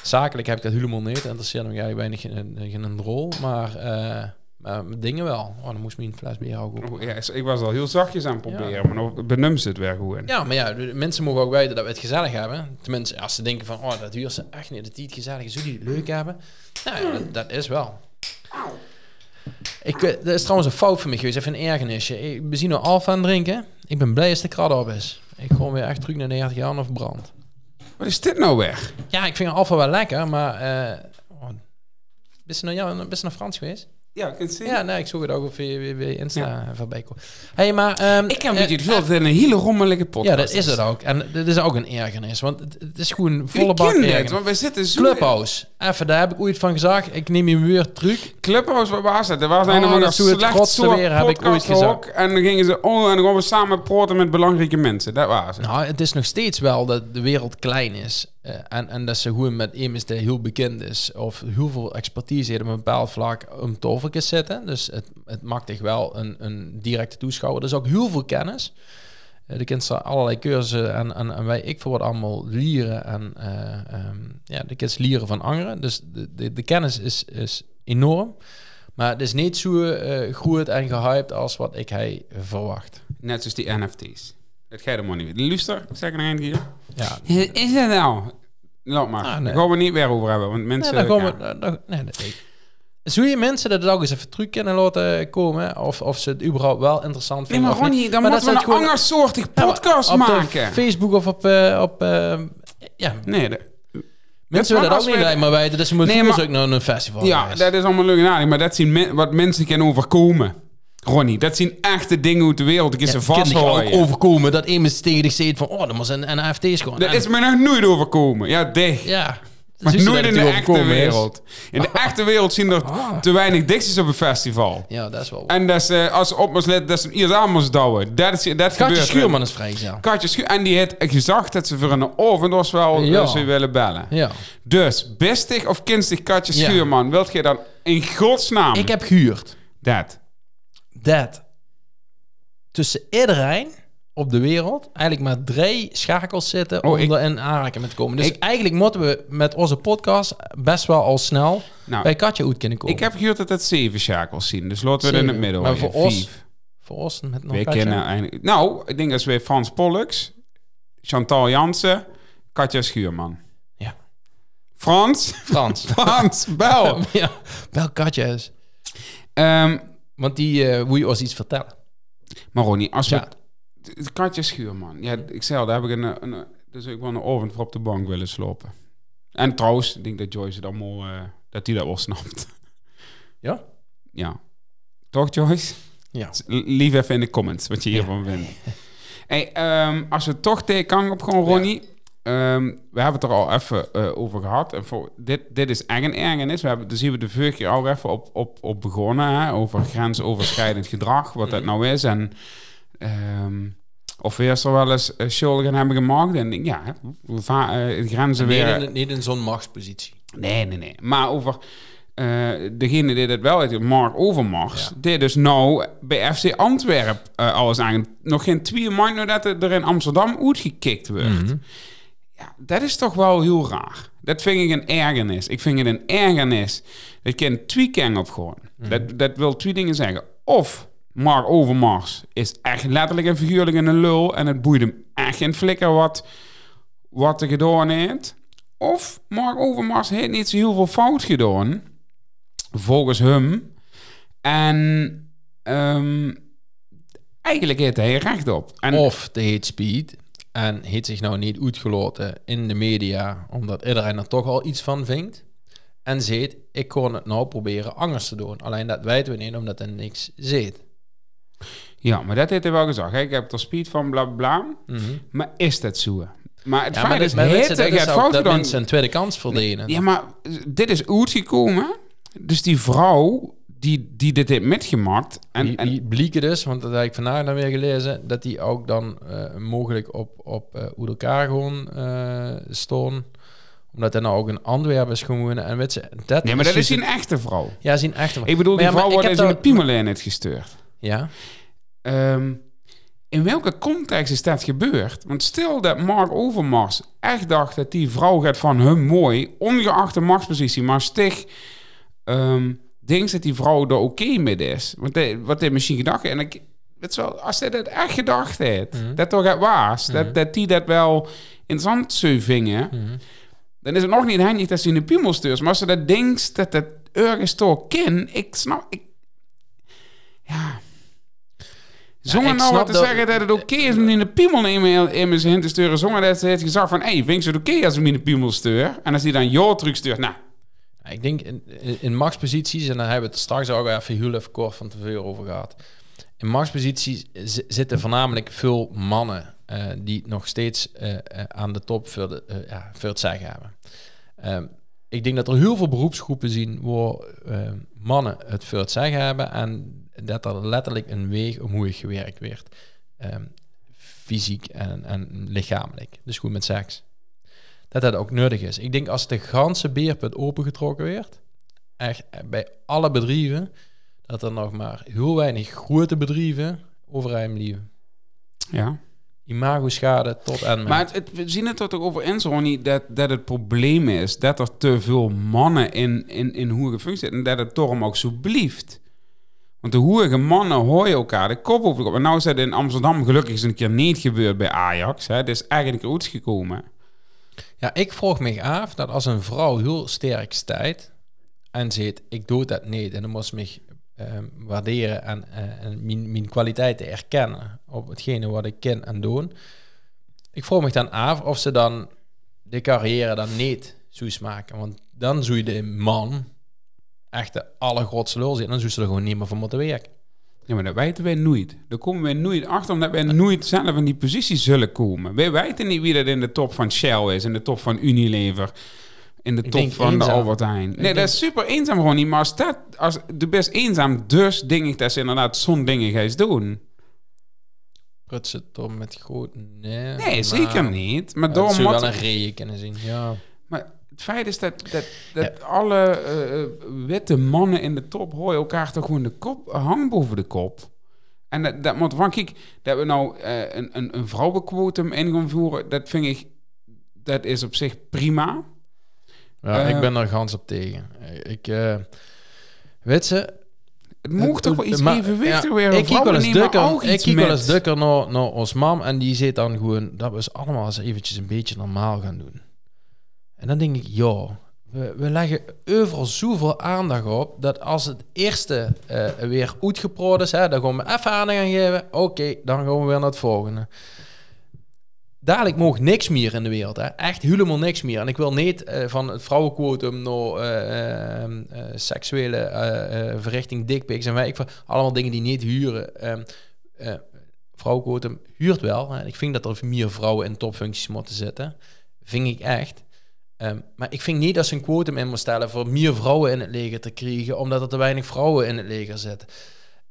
Zakelijk heb ik dat helemaal niet. Dat interesseert me eigenlijk weinig geen, geen rol. Maar, eh, met dingen wel. Oh, dan moest mijn fles bier ook op. Oh, ja, ik was al heel zachtjes aan het proberen, maar nou benum ze het weer goed in. Ja, maar ja, mensen mogen ook weten dat we het gezellig hebben. Tenminste, als ze denken van, oh, dat huur ze echt niet, dat die het gezellig is, die het leuk hebben. Nou ja, dat, dat is wel. Ik, eh, dat is trouwens een fout van mij geweest, even een ergernisje. Ik- We zien Alfa aan drinken. Ik ben blij als de krat op is. Ik gewoon weer echt terug naar 90 jaar of brand. Wat is dit nou weer? Ja, ik vind Alfa wel lekker, maar... eh oh, ben je naar, ben je naar Frans geweest? Ja, ik kan het zien. Ja, nee, ik zoek het ook op je, Insta voorbij komen. hey, maar... ehm, Ik heb eh, het dat het een hele rommelige podcast Ja, dat is het ook. En dit is ook een ergernis, want het, is gewoon volle bak het, want wij zitten zo... Clubhouse. Even, daar heb ik ooit van gezegd. Ik neem je weer terug. Clubhouse, waar het? Er was een dat is hoe het slecht rotste soort weer, heb ik ooit podcasthok. En dan gingen ze... Oh, en dan gaan we samen praten met belangrijke mensen. Dat was het. Nou, het is nog steeds wel dat de wereld klein is. Eh, en, en dat ze gewoon met iemand die heel bekend is... of heel veel expertise heeft op een bepaald vlak... om kan zitten. Dus het, het maakt echt wel een, een directe toeschouwer. Er is ook heel veel kennis. Eh, de kind staan allerlei cursussen en, en, wij, ik voor wat allemaal leren en ehm, ja, de kids leren van anderen. Dus de, de, de kennis is, is enorm, maar het is niet zo goed en gehyped als wat ik hij verwacht. Net zoals die NFT's. Dat ga je helemaal niet. Luister, ik zeg nog een keer. Ja, Is dat nou? Laat maar. Ah, nee. Daar gaan we niet weer over hebben. Want Nee, mensen... dan gaan we... ja. dan- nee, nee. Zou je mensen dat ook eens even terug kunnen laten komen? Of, of ze het überhaupt wel interessant Nee, vinden maar of niet? Ronnie, dan Maar moeten we een het Ja, maar podcast op de maken. Facebook of op... eh, op eh, ja, Nee, de- mensen willen maar dat ook niet lijkt maar weten. Dus ze moeten Nee, nee, maar- ook naar een festival ja, dat is allemaal leuk en aardig, maar dat zien wat mensen kunnen overkomen. Ronnie, dat zien echte dingen uit de wereld. Ik is Ja, ze kan zich ook overkomen dat iemand tegen dich zegt van... Oh, dat moet een, een AFT gewoon. Dat En- is me nog nooit overkomen. Ja, dicht. Ja. Maar nooit in de echte is? wereld. In de echte wereld zien er Ah. te weinig dicties op een festival. Ja, dat is wel... En dat is, eh, als ze op moest letten, dat ze eerst aan moest douwen. Dat, is, dat Katje gebeurt. Schuurman is vrijgezel. Katje Schuur. En die heeft gezegd dat ze voor een overdose wel Ja. eh, zou willen bellen. Ja. Dus, bestig of kinstig Katje Ja. Schuurman, wilt je dan in godsnaam Ik heb gehuurd dat? Dat tussen iedereen op de wereld eigenlijk maar drie schakels zitten Oh, om ik- er in aanraking mee te komen. Dus Ik- eigenlijk moeten we met onze podcast best wel al snel Nou, bij Katje uit kunnen komen. ik heb gehoord dat het zeven schakels zien. Dus laten we het in het Zeven. midden Maar voor ons-. Voor ons met nog Katja. kennen eigenlijk... Nou, ik denk als wij Frans Pollux, Chantal Jansen, Katja Schuurman. Ja. Frans? Frans. Frans, bel! ja, wel Katja is. Ehm, Want die eh wil je ons iets vertellen. maar Ronnie, als we... Ja. Katja Schuurman. Ja, ik zei al, daar heb ik een... een dus ik wil een oven voor op de bank willen slopen. En trouwens, ik denk dat Joyce het allemaal... eh, dat die dat wel snapt. Ja? Ja. Toch, Joyce? Ja. Lief even in de comments wat je hiervan vindt. Hey, ehm, als we toch tegen kan op gaan, Ronnie. Ehm, we hebben het er al even eh, over gehad. En voor, dit, dit is echt een ergernis. We hebben, daar zien we de vorige keer al even op, op, op begonnen. Hè, over grensoverschrijdend gedrag. Wat dat nou is. En ehm, of we eerst er wel eens uh, schuldigen hebben gemaakt. En ja, eh, grenzen weer... niet in zo'n machtspositie. Nee, nee, nee. Maar over eh, degene die dat wel heeft, Mark Overmars, Ja. die dus nou bij FC Antwerpen alles aan. Nog geen twee maanden nadat er in Amsterdam uitgekikt wordt. Mhm. Ja, dat is toch wel heel raar. Dat vind ik een ergernis. Ik vind het een ergernis. Dat je een tweaking op gewoon. dat, dat wil twee dingen zeggen. Of Mark Overmars is echt letterlijk en figuurlijk een lul en het boeit hem echt geen flikker wat, wat er gedaan heeft. Of Mark Overmars heeft niet zo heel veel fout gedaan, volgens hem. En ehm, eigenlijk heeft hij recht op. En, Of de hate speed. En heeft zich nou niet uitgelaten in de media, omdat iedereen er toch al iets van vindt. En zegt, ik kon het nou proberen anders te doen. Alleen dat weten we niet, omdat er niks zit. Ja, maar dat heeft hij wel gezegd. hè. Ik heb er speed van, bla bla. Mhm. Maar is dat zo? Maar het Ja, feit is, dus, dat is fout dat gedaan. mensen een tweede kans verdienen. Ja, maar dit is uitgekomen. Dus die vrouw die, die dit heeft metgemaakt. En, die, en die blieken dus, want dat heb ik vandaag dan weer gelezen, dat die ook dan eh, mogelijk op, op uh, uit elkaar gewoon uh, stonden. Omdat er nou ook in Antwerpen is gewonnen. En weet ze, dat nee, maar dat is dus een echte vrouw. Ja, zien echte vrouw. Ik bedoel, die ja, vrouw wordt in de piemelijn heeft gestuurd. Ja, Ehm, in welke context is dat gebeurd? Want stel dat Mark Overmars echt dacht dat die vrouw gaat van hem mooi, ongeacht de machtspositie, maar stig ehm denkt dat die vrouw er oké mee is. Want hij, wat hij misschien gedacht heeft, en ik, weet wel, als hij dat echt gedacht heeft, Mhm. dat toch het was, dat, dat die dat wel interessant zou vingen, Mhm. dan is het nog niet handig dat ze in de piemel stuurt. Maar als ze dat denkt dat het ergens toch kan, ik snap, ik, ja... Zonder nou wat te dat- zeggen dat het oké is om in de piemel in, in mijn zin te sturen. Zonder dat ze heeft gezegd van... Hé, hey, vind je het oké als ik hem in de piemel stuur? En als hij dan jou terug stuurt... Nou, ik denk in, in, machtsposities, en daar hebben we het straks ook even heel even kort van tevoren over gehad. In machtsposities zitten voornamelijk veel mannen eh, die nog steeds eh, eh, aan de top eh, ja, voor het zeggen hebben. Ehm, ik denk dat er heel veel beroepsgroepen zien waar eh, mannen het voor het zeggen hebben en dat er letterlijk een weg omhoog gewerkt werd. Ehm, fysiek en, en lichamelijk. Dus goed met seks. Dat dat ook nodig is. Ik denk als de ganse beerput opengetrokken werd, echt eh, bij alle bedrijven, dat er nog maar heel weinig grote bedrijven overeind blijven. ja. Imago-schade tot en met. Maar het, het- we zien het er toch over eens, Ronnie, dat, dat het probleem is dat er te veel mannen in, in, in hoerige functie zitten. En dat het daarom ook zo blieft. Want de hoerige mannen hoor je elkaar de kop over de kop. En nou is dat in Amsterdam gelukkig eens een keer niet gebeurd bij Ajax. Hè. Het is eigenlijk goed gekomen. Ja, ik vroeg me af dat als een vrouw heel sterk staat en zegt, ik doe dat niet en dan moet ze me ehm, waarderen en, eh, en mijn, mijn kwaliteiten erkennen op hetgene wat ik ken en doe. Ik vroeg me dan af of ze dan de carrière dan niet zou maken. Want dan zou je de man echt de allergrootste lul zijn. Dan zou ze er gewoon niet meer voor moeten werken. Ja, maar dat weten wij nooit. Daar komen wij nooit achter, omdat wij nooit zelf in die positie zullen komen. Wij weten niet wie dat in de top van Shell is, in de top van Unilever, in de Ik top van de. Albert Heijn. Nee, dat is super eenzaam gewoon niet. Maar als dat, als de best eenzaam, dus denk ik dat ze inderdaad zo'n dingen gaan doen. Prutsen toch met groot... Nee, Nee, maar- zeker niet. Maar Ja, moet- wel een reden kunnen zien, ja. Het feit is dat, dat, dat alle eh, eh, witte mannen in de top horen elkaar toch gewoon de kop, hang boven de kop. En dat, dat moet kijk, dat we nou eh, een, een, een vrouwenquotum in gaan voeren, dat vind ik, dat is op zich prima. Ja, ik ben er gans op tegen. Ik, weet ze... Het moet toch wel iets maar- evenwichtig ja, weer. Ik kijk wel eens dukker, ik kijk wel eens dukker naar, naar ons mam en die zit dan gewoon dat we eens allemaal eens eventjes een beetje normaal gaan doen. En dan denk ik, ja, we, leggen overal zoveel aandacht op dat als het eerste eh, weer uitgeproot is, hè, dan gaan we even aandacht aan geven. Oké, dan gaan we weer naar het volgende. Dadelijk mag niks meer in de wereld. Hè. Echt helemaal niks meer. En ik wil niet eh, van het vrouwenquotum naar eh, eh, eh, seksuele verrichting, dickpics en wij, allemaal dingen die niet huren. Ehm eh, vrouwenquotum huurt wel. Ik vind dat er meer vrouwen in topfuncties moeten zitten. Vind ik echt. Ehm, maar ik vind niet dat ze een quotum in moet stellen voor meer vrouwen in het leger te krijgen, omdat er te weinig vrouwen in het leger zitten.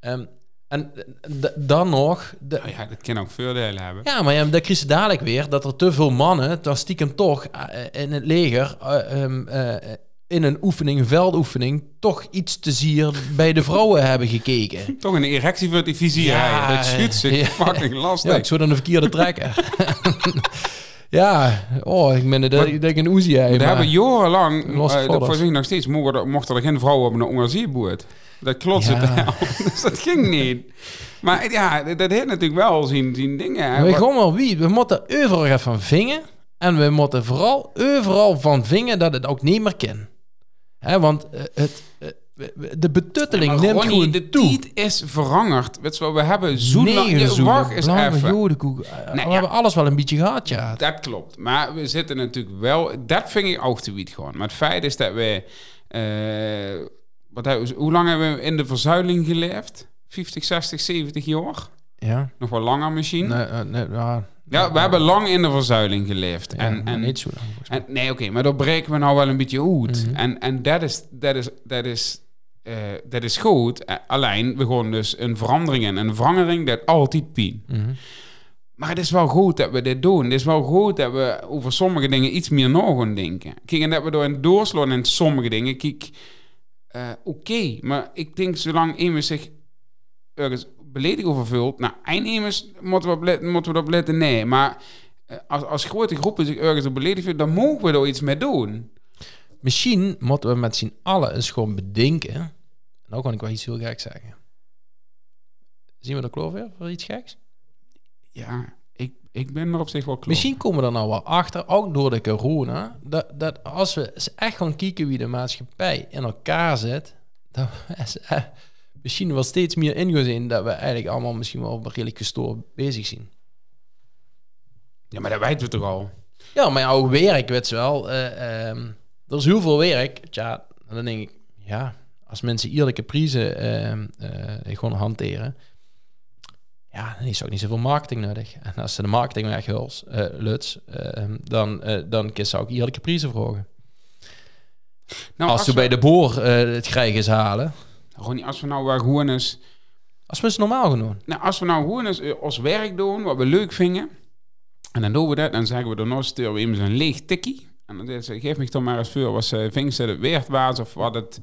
Ehm, en d- dan nog, de, Nou ja, dat kan ook voordelen hebben. ja, maar ja, dan krijg je dadelijk weer dat er te veel mannen, dan stiekem toch eh, in het leger, eh, ehm, eh, in een oefening, een veldoefening, toch iets te zier bij de vrouwen hebben gekeken. Toch een erectie voor die vizier. Ja, dat schudt zich ja. fucking lastig. Ja, ik zou dan de verkeerde trekken. ja, oh, ik ben ik denk een hè, We hebben jarenlang, uh, folders. voor zich nog steeds, er, mochten er geen vrouwen op een engagierboot. Dat klopt Ja. het wel. dus dat ging niet. Maar ja, dat, dat heeft natuurlijk wel zien, zien dingen. hè. We gaan wel wie. We moeten overal van vingen. En we moeten vooral overal van vingen dat het ook niet meer kan. Hè, want eh, het, de betutteling Maar neemt Ronnie, gewoon de toe. tijd is veranderd. Weet je wel, we hebben zo lang... Negen Ja, zoenen, Wacht eens blauwe even. jodenkoek. Nee, we ja. hebben alles wel een beetje gehad, ja. Dat klopt. Maar we zitten natuurlijk wel... Dat vind ik ook te wiet gewoon. Maar het feit is dat we... eh, wat hoe lang hebben we in de verzuiling geleefd? 50, 60, 70 jaar? Ja. Nog wel langer misschien? Nee, eh, nee, ja. Ja, we hebben lang in de verzuiling geleefd. Ja, en, en, niet zo lang en, nee, oké, maar dat breken we nou wel een beetje uit. Mhm. En, en dat is, dat is, dat is, eh, dat is goed. Eh, alleen, we gewoon dus een verandering in. En een verandering, dat altijd pijn. Mhm. Maar het is wel goed dat we dit doen. Het is wel goed dat we over sommige dingen iets meer na gaan denken. Kijk, en dat we door een doorslaan in sommige dingen. Kijk, eh, oké, maar ik denk zolang iemand zich ergens beledigd over voelt, nou, eindnemers moeten we, op let- moeten we letten, nee. Maar als, als grote groepen zich ergens op beledigd voelen, dan mogen we er iets mee doen. Misschien moeten we met z'n allen eens gewoon bedenken. Nou kan ik wel iets heel geks zeggen. Zien we de kloof weer voor iets geks? Ja, ik, ik ben er op zich wel klaar. Misschien komen we er nou wel achter, ook door de corona, dat, dat als we echt gaan kijken wie de maatschappij in elkaar zit, dat we eh, misschien wel steeds meer in gaan zien dat we eigenlijk allemaal misschien wel redelijk gestoord bezig zijn. Ja, maar dat weten we toch al. Ja, maar ook werk, weet je wel. eh, ehm, er is heel veel werk. Tja, en dan denk ik, ja, als mensen eerlijke prijzen ehm, eh, gewoon hanteren, ja, dan is ook niet zoveel marketing nodig. En als ze de marketing weghuls, eh luts, ehm, dan, eh dan kun je ook eerlijke prijzen vragen. Nou, als ze we, bij de boer het krijgen halen, Ronnie, als we nou gewoon eens... als we het normaal gaan doen. Nou, als we nou gewoon eens ons werk doen, wat we leuk vinden, en dan doen we dat, dan zeggen we daarna sturen we een leeg tikkie. En dan zeggen ze, geef me toch maar eens voor, was uh, vingst het weert was of wat het,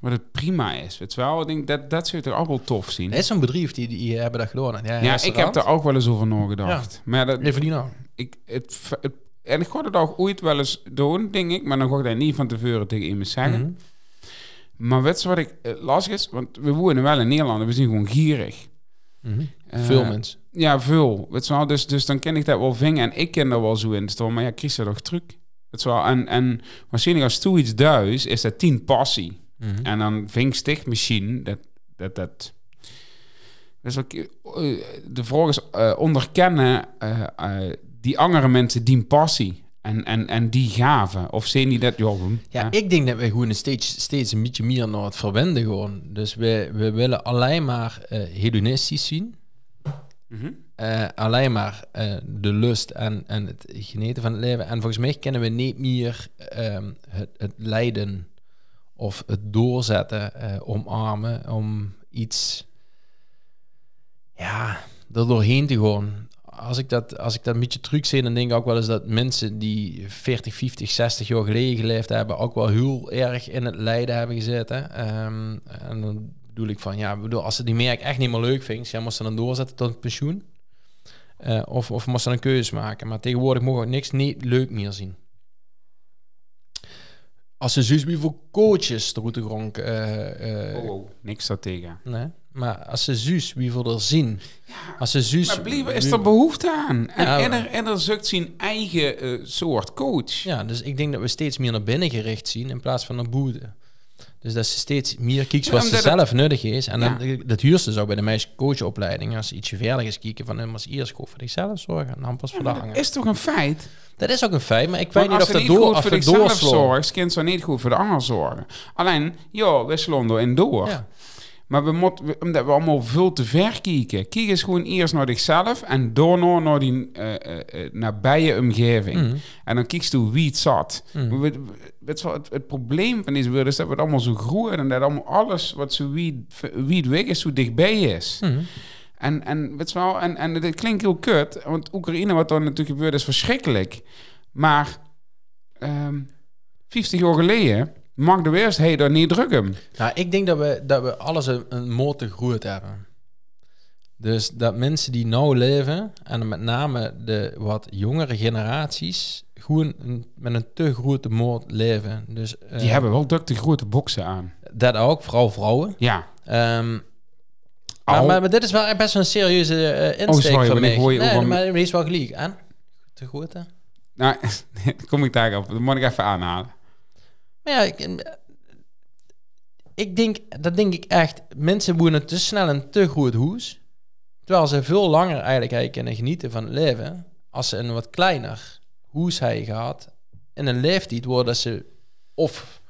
wat het prima is. Weet je wel, ik denk dat, dat zou je toch ook wel tof zien. Er is zo'n bedrijf die, die hebben dat gedaan. Ja, ja, ik heb er ook wel eens over nagedacht. Maar dat, Even die nou. ik, het, het, en ik ga het ook ooit wel eens doen, denk ik, maar dan ga ik dat niet van tevoren tegen iemand zeggen. Mhm. Maar weet je wat ik eh, lastig is? Want we wonen wel in Nederland en we zijn gewoon gierig. Mhm. Eh, Veel mensen. Ja, veel. Weet je wel? Dus, dus dan ken ik dat wel vingen en ik ken er wel zo in staan. Maar ja, Chris is toch truc. Weet je wel? En, en waarschijnlijk als toe iets duis, is dat tien passie. Mhm. En dan ving stichtmachine, dat... dat, dat dus ook, de vraag is eh, onderkennen eh, die andere mensen die passie en, en, en die gaven. Of zien die dat, ja, doen. Ja, hè? ik denk dat we gewoon steeds, steeds een beetje meer naar het verwenden gaan. Dus we, we willen alleen maar hedonistisch zien. Mhm. Eh, alleen maar eh, de lust en, en het genieten van het leven. En volgens mij kennen we niet meer ehm, het, het lijden of het doorzetten, eh, omarmen, om iets, ja, er doorheen te gaan. Als ik dat, als ik dat een beetje terug zie, dan denk ik ook wel eens dat mensen die 40, 50, 60 jaar geleden geleefd hebben, ook wel heel erg in het lijden hebben gezeten. Ehm, en dan bedoel ik van, ja, bedoel, als ze die merk echt niet meer leuk vindt, ja, moest ze dan doorzetten tot pensioen. Eh, of, of moest een keuze maken. Maar tegenwoordig mogen we niks niet leuk meer zien. Als ze zus wie voor coaches de route gronk, eh, eh, Oh, oh, niks daartegen. nee. Maar als ze zus wie voor er zien. Als ze zus. Maar blijven is er behoefte aan. En, Ja, en, er, en er zoekt zijn eigen soort coach. Ja, dus ik denk dat we steeds meer naar binnen gericht zien in plaats van naar buiten. Dus dat ze steeds meer Ja, wat ze het- zelf nuttig is. En Ja. dan, dat huurt ze dus ook bij de meisje coachopleiding. Als ze ietsje verder is kijken van hem als eerst goed voor zichzelf zorgen. En dan pas voor de dat is toch een feit? Dat is ook een feit, maar ik weet niet of dat door of doorslaat. zorgt, kind ze niet goed voor de ander zorgen. Alleen, ja, we slaan erin door. Maar we moeten, omdat we allemaal veel te ver kijken. Kijk eens gewoon eerst naar zichzelf en daarna naar die eh, eh, eh, nabije omgeving. Mhm. En dan kijkst je wie het zat. Mhm. We- het, het probleem van deze wereld is dat we het allemaal zo groeien en dat allemaal alles wat zo wie, wie het weg is, zo dichtbij is. Mhm. En, en, weet je wel, en, en dit klinkt heel kut, want Oekraïne, wat er natuurlijk gebeurt, is verschrikkelijk. Maar ehm 50 jaar geleden mag de daar niet drukken. Nou, ik denk dat we, dat we alles een, een gegroeid hebben. Dus dat mensen die nou leven, en met name de wat jongere generaties, gewoon een- met een te grote moord leven. Dus, eh, Die hebben wel druk de grote boksen aan. Dat ook, vooral vrouwen. Ja. Ehm, maar, maar, maar dit is wel best wel een serieuze eh insteek Oh, sorry, van mij. hoor je nee, maar die is wel gelijk. En? Te hè? Nou, kom ik daar op. Dat moet ik even aanhalen. Ja, ik, ik denk, dat denk ik echt. Mensen wonen te snel een te groot hoes. Terwijl ze veel langer eigenlijk, kunnen genieten van het leven. Als ze een wat kleiner hoes hebben gehad. In een leeftijd worden ze of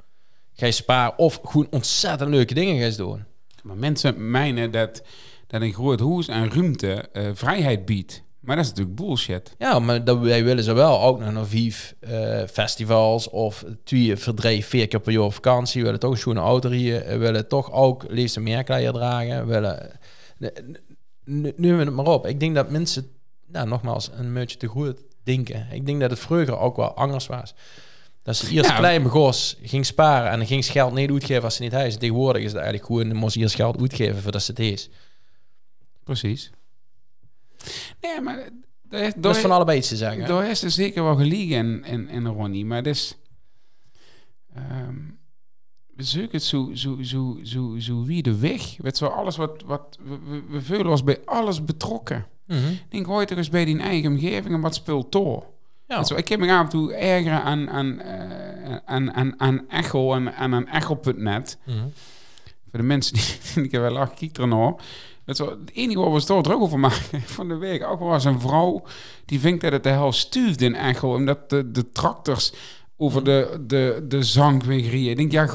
gaan sparen of gewoon ontzettend leuke dingen gaan doen. Maar mensen mijnen dat, dat een groot huis en ruimte eh, vrijheid biedt. Maar dat is natuurlijk bullshit. Ja, maar dat, wij willen ze wel ook nog naar vijf eh, festivals of twee verdrijf vier keer per jaar vakantie. We willen toch een schone auto hier. We willen toch ook een meerkleier dragen. Willen... Nu we het maar op. Ik denk dat mensen, nou, nogmaals, een beetje te goed denken. Ik denk dat het vroeger ook wel anders was. Dat ze eerst Ja. klein begos ging sparen en dan ging ze geld niet uitgeven als ze niet huis. Tegenwoordig is het eigenlijk gewoon, dan moest je eerst geld uitgeven voordat ze het is. Precies. Nee, maar is- Dat is van allebei iets te zeggen. daar is er zeker wel gelegen in, in, in Ronnie. Maar het is... ehm, we zoeken het zo, zo, zo, zo, zo wie de weg. Weet wel, alles wat... wat we, we, voelen ons bij alles betrokken. Ik denk ooit toch eens bij die eigen omgeving en wat speelt door. Ja. Wel, ik heb me af en toe ergeren aan, aan, eh, aan, aan, aan Echo en, aan Echo.net. Mhm. Voor de mensen die, die ik heb wel lachen, kijk er nou. Het, enige waar we het druk over maken van de week ook was een vrouw die vindt dat het de hel stuurt in Echo. Omdat de, de tractors over de, de, de rijden. Ik denk, ja,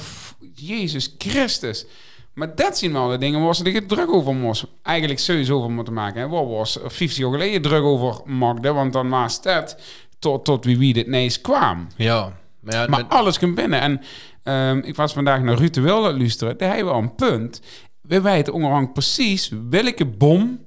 Jezus Christus. Maar dat zien wel de dingen waar ze er druk over moest. Eigenlijk sowieso over moeten maken. En waar was 50 jaar geleden druk over maakte. Want dan was het tot, tot wie wie dit ineens kwam. Ja. Maar, ja, Maar met- alles kan binnen. En ehm, ik was vandaag naar Ruud de Wilde luisteren. Daar hebben we al een punt. We weten ongeveer precies welke bom,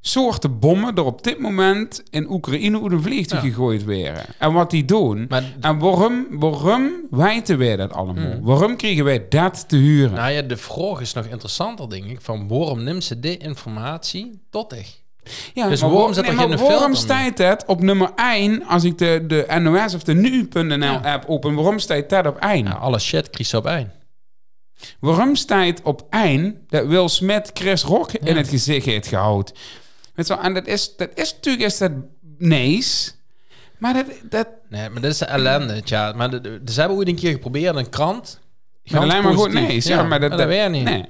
soorten bommen er op dit moment in Oekraïne uit een vliegtuig Ja. gegooid werden. En wat die doen. maar En waarom, waarom weten wij dat allemaal? Waarom kregen wij dat te huren? Nou ja, de vraag is nog interessanter, denk ik. Van waarom neemt ze die informatie tot zich? ja, dus maar waarom er geen Waarom staat dat op nummer 1 als ik de, de NOS of de Nu.nl Ja. app open? Waarom staat dat op 1? Nou, alle shit kriegt ze op één. Waarom staat op eind dat Will Smith Chris Rock in Ja. het gezicht heeft gehouden? Weet je wel, en dat is, dat is natuurlijk is dat nice. Maar dat, dat Nee, maar dat is de ellende, tja. Maar ze hebben ooit een keer geprobeerd, een krant. maar alleen maar goed nice. Ja, maar dat, dat niet. Nee.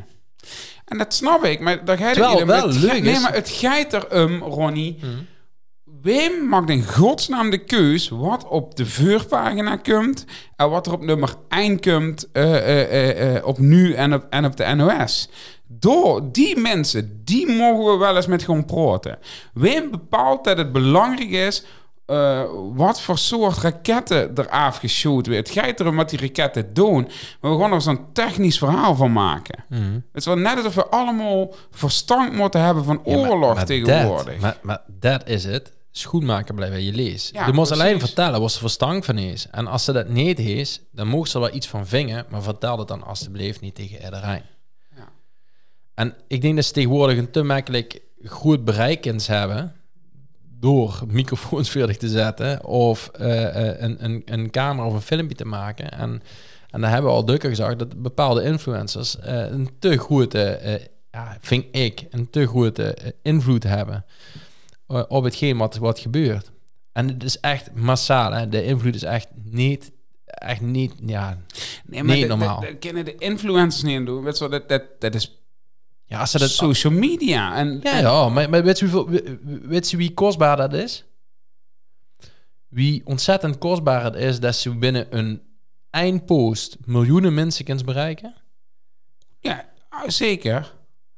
En dat snap ik, maar daar ga je niet wel het leuk ga- Nee, maar het geit erom, Ronnie. Mhm. Wim maakt in godsnaam de keus wat op de voorpagina komt en wat er op nummer 1 komt eh, op nu en op, en op de NOS. Door die mensen, die mogen we wel eens met gewoon praten. Wim bepaalt dat het belangrijk is wat voor soort raketten er afgeschoten wordt. Het gaat erom wat die raketten doen. Maar we gaan er zo'n technisch verhaal van maken. Mhm. Het is wel net alsof we allemaal verstand moeten hebben van Ja, maar- oorlog maar tegenwoordig. Dat, maar, maar dat is het. Schoenmaker blijven je lees. Ja, je moest precies. alleen vertellen wat ze verstand van is. En als ze dat niet is, dan mocht ze wel iets van vingen. Maar vertel het dan alstublieft niet tegen iedereen. Ja. En ik denk dat ze tegenwoordig een te makkelijk goed bereikens hebben. Door microfoons veerdig te zetten. Of eh, eh, een, een, een camera of een filmpje te maken. En, en dan hebben we al dukker gezegd dat bepaalde influencers eh, een te grote, eh, ja, vind ik, een te grote invloed hebben eh, op hetgeen wat, wat gebeurt. En het is echt massaal. Hè? De invloed is echt niet, echt niet, ja. Nee, Nee, dat- normaal. Dat, dat kunnen de influencers niet doen. Weet je dat, dat, dat is Ja, als ze dat... social media. En, Ja, en- ja, maar, maar weet, je hoeveel, we- weet je wie kostbaar dat is? Wie ontzettend kostbaar het is dat ze binnen een eindpost miljoenen mensen kunnen bereiken. ja, zeker.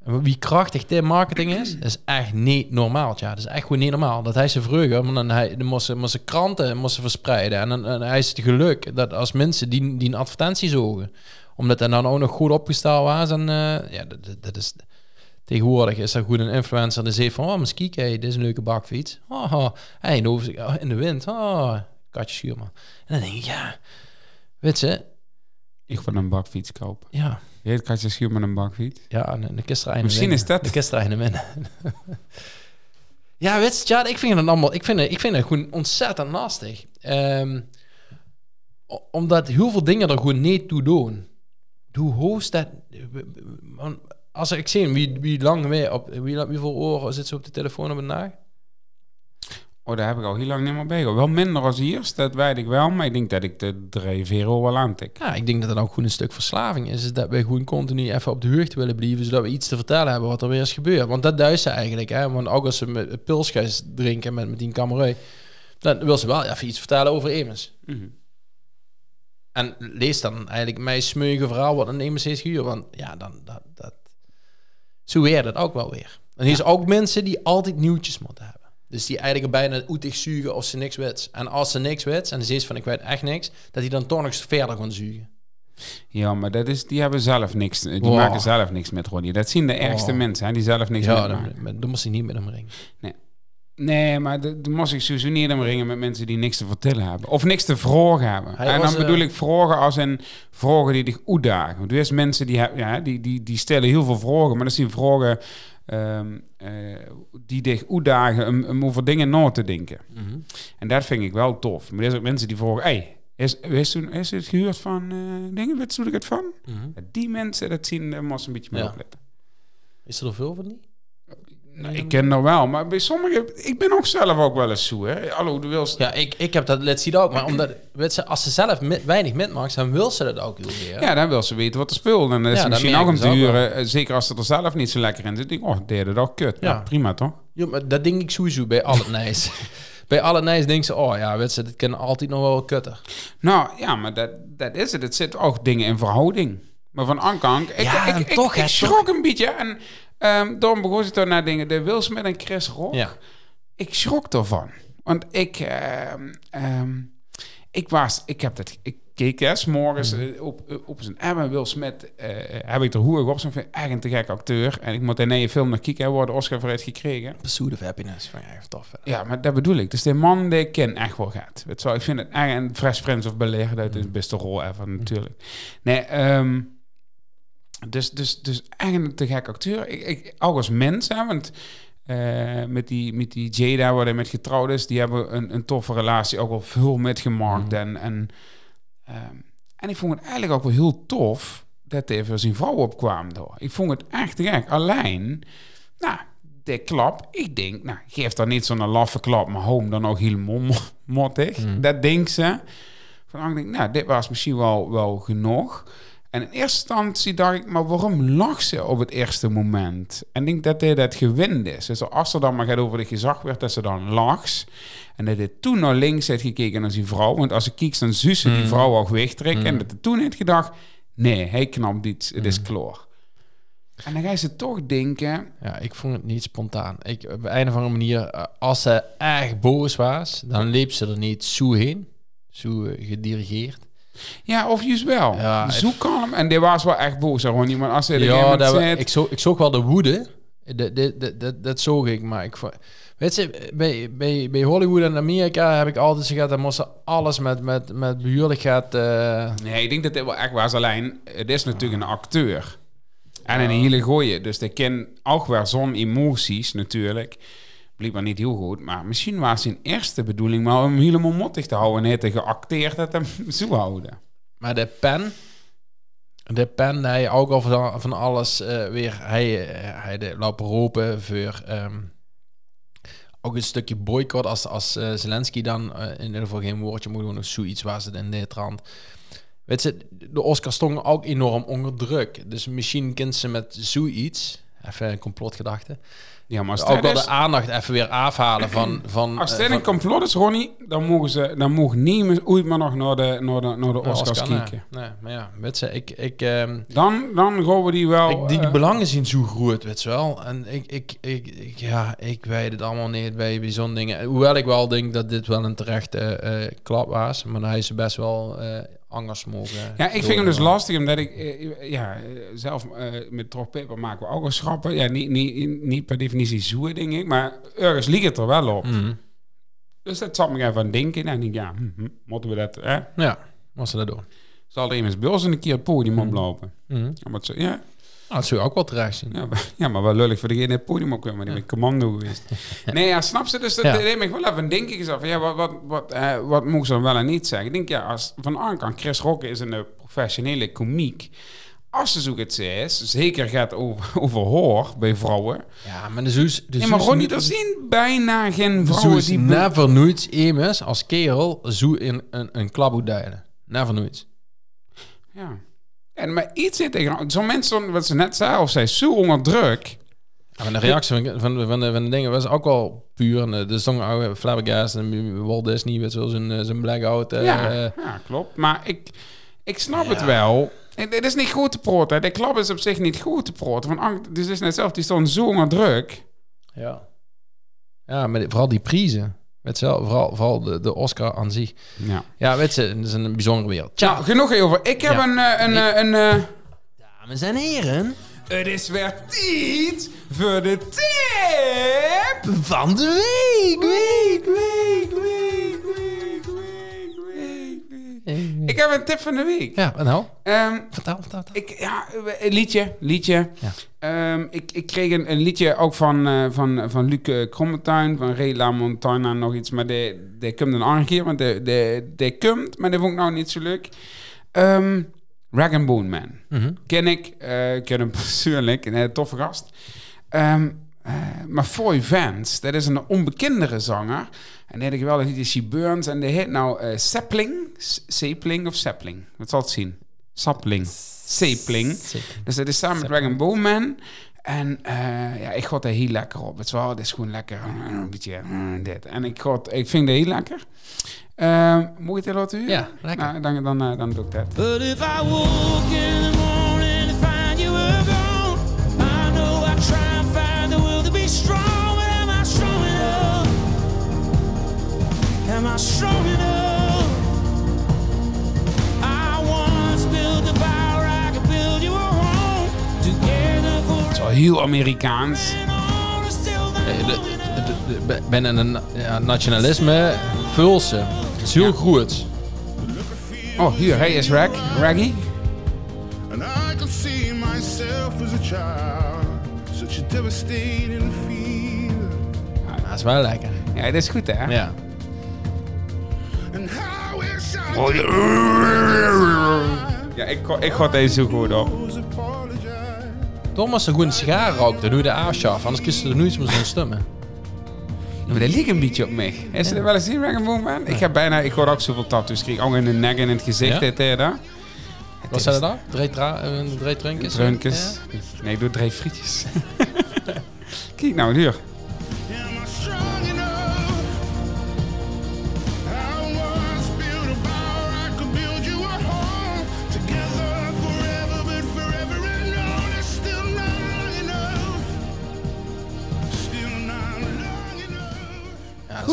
Wie krachtig dit marketing is, is echt niet normaal. Ja, dat is echt gewoon niet normaal. Dat hij ze vroeger, maar dan, hij, dan moest, ze- moest ze kranten moest ze verspreiden. En dan en hij is het geluk dat als mensen die, die een advertentie zogen, omdat hij dan ook nog goed opgesteld was. En eh, ja, dat, dat- dat is... Tegenwoordig is er goed een influencer die zegt van... Oh, misschien kijk, dit is een leuke bakfiets. Oh, oh. Hey, in, de, oh, in de wind. Oh, katje schuurman. En dan denk ik, ja... Weet je, Ik wil een bakfiets kopen. ja... Je heet Katja Schuur met een bakfiets. Ja, de kisterij Misschien is dat- De winnen. ja, weet je, ja, ik vind het allemaal... Ik vind het, ik vind het gewoon ontzettend lastig. Ehm, omdat heel veel dingen er gewoon niet toe doen. Hoe hoogst dat... Als ik zie wie, wie lang weer op... Wie, hoeveel oren zit ze op de telefoon op een dag? Oh, daar heb ik al heel lang niet meer bij. Wel minder als hier, dat weet ik wel. Maar ik denk dat ik de uur wel aantik. Ja, ik denk dat dat ook gewoon een stuk verslaving is. is dat we gewoon continu even op de hoogte willen blijven, zodat we iets te vertellen hebben wat er weer is gebeurd. Want dat duist ze eigenlijk, hè. Want ook als ze met pilsjes drinken met, met die kamerui, dan wil ze wel even iets vertellen over Emens. Mhm. En lees dan eigenlijk mijn smeuige verhaal wat een Emens heeft gehuurd. Want ja, dan, dat, dat... Zo weer dat ook wel weer. En hier is ook mensen die altijd nieuwtjes moeten hebben. Dus die eigenlijk bijna oetig zuigen of ze niks weten. En als ze niks weten en ze zegt van ik weet echt niks, dat die dan toch nog verder gaan zuigen. Ja, maar dat is, die hebben zelf niks. Die Wow. maken zelf niks met Ronnie. Dat zien de ergste mensen, hè, die zelf niks Ja, met dan, maken. dan, dan moest hij niet met hem ringen. Nee, maar de- dan moest ik sowieso niet aan ringen met mensen die niks te vertellen hebben. Of niks te vragen hebben. Hij en was, dan bedoel eh, ik vragen als een vragen die dich uitdagen. Want er is mensen die, ja, die, die, die stellen heel veel vragen, maar dat zijn vragen ehm, eh, die dich uitdagen om, om over dingen na te denken. En dat vind ik wel tof. Maar er zijn ook mensen die vragen, hey, is, is, is het gehuurd van eh, dingen? Je hoe ik het van? Ja, Die mensen, dat zien, daar moest een beetje mee Ja. opletten. Is er veel van die? Nou, ik ken er wel, maar bij sommigen... Ik ben ook zelf ook wel eens zo, hè. Hallo, de wil Ja, ik, ik heb dat let zien ook. Maar omdat, weet ze, als ze zelf mi- weinig mitmaakt, dan wil ze dat ook heel veel. Ja, dan wil ze weten wat er speelt. En dat is Ja, dat misschien ook ook huren. eh, Zeker als ze er zelf niet zo lekker in zit. denk ik, oh, deed het ook kut. Ja. Ja. prima toch? Ja, maar dat denk ik sowieso bij al het nijs. bij al het nijs denken ze, oh ja, weet ze, dit kan altijd nog wel kutter. Nou, ja, maar dat, dat is het. Het zit ook dingen in verhouding. Maar van Ankank... Ik, Ja, ik, ik, toch, ik, schrok een beetje. En um, daarom begon ik daar naar dingen. De Will Smith en Chris Rock. Ja. Ik schrok ervan. Want ik... ehm, ehm, ik was... Ik heb dat... Ik keek hè, 's morgens Mhm. eh, op, op zijn... En Will Smith eh, heb ik er hoerig op. Zo'n echt een te gek acteur. En ik moet in een film nog kijken. Hij wordt de Oscar voor heeft gekregen. Pursuit of Happiness. Van, ja, tof. hè. Ja, maar dat bedoel ik. Dus de man die ik ken echt wel gaat. Weet wel, ik vind het echt een Fresh Prince of Bel-Air. Dat is de beste rol ever natuurlijk. Nee, ehm, dus, dus, dus echt een te gek acteur. Ik, ik, ook als mens, hè, want eh, met, die, met die Jada, waar hij met getrouwd is, die hebben een, een toffe relatie, ook wel veel metgemaakt. En, en, ehm, en ik vond het eigenlijk ook wel heel tof dat hij voor zijn vrouw opkwam. Door. Ik vond het echt te gek. Alleen, nou, de klap, ik denk, nou, geef dan niet zo'n laffe klap, maar home dan ook helemaal mo- mottig. Dat denkt ze. Van, ik denk, nou, dit was misschien wel, wel genoeg. En in eerste instantie dacht ik, maar waarom lag ze op het eerste moment? En ik denk dat dit het gewend is. Dus als er dan maar gaat over de gezag werd, dat ze dan lags. En dat hij toen naar links heeft gekeken naar zijn vrouw. Want als ik kiek, dan zus ze die vrouw ook wegtrekken. En dat hij toen heeft gedacht, nee, hij knapt iets, het is klaar. En dan ga je ze toch denken, Ja, ik vond het niet spontaan. Ik, op een of andere manier, eh, als ze echt boos was, dan liep ze er niet zo heen. Zo gedirigeerd. Ja, of juist wel. Ja, Zo kalm. En die was wel echt boos, Ronnie. Maar als hij er Ja, dat, zit... ik, zo, ik zag wel de woede. Dat, dat, dat, dat, zag ik, maar ik... Weet je, bij, bij, bij Hollywood en Amerika heb ik altijd gezegd... dat moesten alles met, met, met behuurlijkheid... eh Nee, ik denk dat dit wel echt was. Alleen, het is natuurlijk een acteur. En een hele gooie. Dus die ken ook wel zo'n emoties natuurlijk. Blijkbaar niet heel goed. Maar misschien was zijn eerste bedoeling maar om hem helemaal mottig te houden. En heeft geacteerd dat hem zo houden. Maar de pen... De pen, hij ook al van, van alles eh, weer... Hij, eh, hij de lopen roepen voor... ehm, ook een stukje boycott als, als eh, Zelensky dan in ieder geval geen woordje moet doen of zoiets was het in trant. Weet je, de Oscars stonden ook enorm onder druk. Dus misschien kent ze met zoiets, even een complotgedachte, Ja, maar als ook wel de aandacht even weer afhalen van... van Als eh, dit van- een complot is, Ronnie, dan mogen ze, dan mogen niemand ooit maar nog naar de, naar de, naar de Oscars Oscar, kijken. Nee, maar ja, weet je, ik... ik ehm, Dan, dan gaan we die wel. ik, die eh, belangen zien zo groot, weet je wel. En ik, ik, ik, ik- ja, ik weet het allemaal niet bij, bij zo'n dingen. Hoewel ik wel denk dat dit wel een terechte eh, klap was. Maar hij is best wel anders mogen. Ja, ik vind hem dus lastig, omdat ik eh, ja, eh, zelf eh, met Trog Paper maken we ook wel schrappen. Ja, niet, niet, niet per definitie zoe, denk ik, maar ergens liegt het er wel op. Mhm. Dus dat zat me even aan denken. En ik denk, ja, hm, hm, moeten we dat, hè? Ja, was ze dat doen. Zal er iemand bij ons een keer het podium oplopen? Mhm. Ja, zo, ja, Nou, dat zou je ook wel terecht zien. ja, maar- ja, maar wel lullig voor degene die het podium opkwam, maar die ben commando geweest. nee, ja, snap ze? Dus dat Ja. deed me wel even denken. Ik zei van, ja, wat, wat, wat, eh, wat mogen ze dan wel en niet zeggen? Ik denk, ja, als van aankant, Chris Rock is een eh, professionele komiek. Als ze zo het is, zeker gaat over, over hoor bij vrouwen. Ja, maar de Zoes... De Nee, maar Ronnie, er zien bijna geen vrouwen die... never nooit immers als kerel zo in een, een klap duiden. Never nooit. Ja. En maar iets zit tegen... Zo'n mensen, wat ze net zei, of zij is zo onder druk... Ja, maar de reactie van, van, van, de, van de dingen was ook wel puur. Eh, de song oude Flabbergast en Walt Disney met zo zijn, zijn blackout. eh, ja, eh, ja, klopt. Maar ik, ik snap het wel. Het, het is niet goed te proten. De klap is op zich niet goed te proten. Van, Ank- dus het is net zelf, die stond zo onder druk. ja. Ja, maar vooral die prijzen. Weet je wel, vooral, vooral de, de Oscar aan zich. Ja. Ja, weet je, het is een bijzondere wereld. Tja, Nou, genoeg over. Ik heb Ja. een... eh, een, eh, een eh, dames en heren, het is weer tijd voor de tip! van de week, week, week, week. Ik heb een tip van de week. Ja, en nou? Ehm, Vertel, vertel, vertel. Ik, ja, een liedje, liedje. Ja. Ehm, ik, ik kreeg een, een liedje ook van, eh, van, van Luc eh, Krommetuin, van Ray La Montana, nog iets. Maar die, die komt een andere keer, want die, die, die komt, maar die vond ik nou niet zo leuk. Ehm Rag and Bone Man. Mhm. Ken ik, eh, ik ken hem persoonlijk, een hele toffe gast. Ehm, eh, maar Foy Vance, dat is een onbekendere zanger. En had ik wel een liedje She Burns. En die heet nou eh Sapling. Sapling of Sapling? Wat zal het zien? Sapling. Sapling. Dus dat is samen met Dragon Bowman. En eh, ja, ik god er heel lekker op. Het is wel, het is gewoon lekker. eh, Een beetje dit. En ik, god, ik vind het heel lekker. Uh, moet je het laten horen? Ja, lekker. Nou, dan, dan, eh, dan doe ik dat. De- de- de- Binnen een ja, nationalisme vul ze. Het is heel Ja. goed. Oh, hier, hij is Rag. Raggy. And I could see myself as a child, such a devastating fear. Dat is wel lekker. Ja, dat is goed, hè? Ja. Ja. Ja, ik, ik ga deze zo goed op. Thomas een goede sigaar rookt, dan doe je de afschaf. Anders je er nooit meer zo'n stemmen. Ja, maar dat liep een beetje op mij. Is je er wel eens zien waar ik ben? Ik heb bijna, ik hoor ook zoveel tattoos. Ik kreeg ook in de nek en in het gezicht. Ja? dit, dat. Wat zijn er dan? Drie, tra- eh, drie? Drunkens. Nee, ik doe drie frietjes. Kijk nou, duur.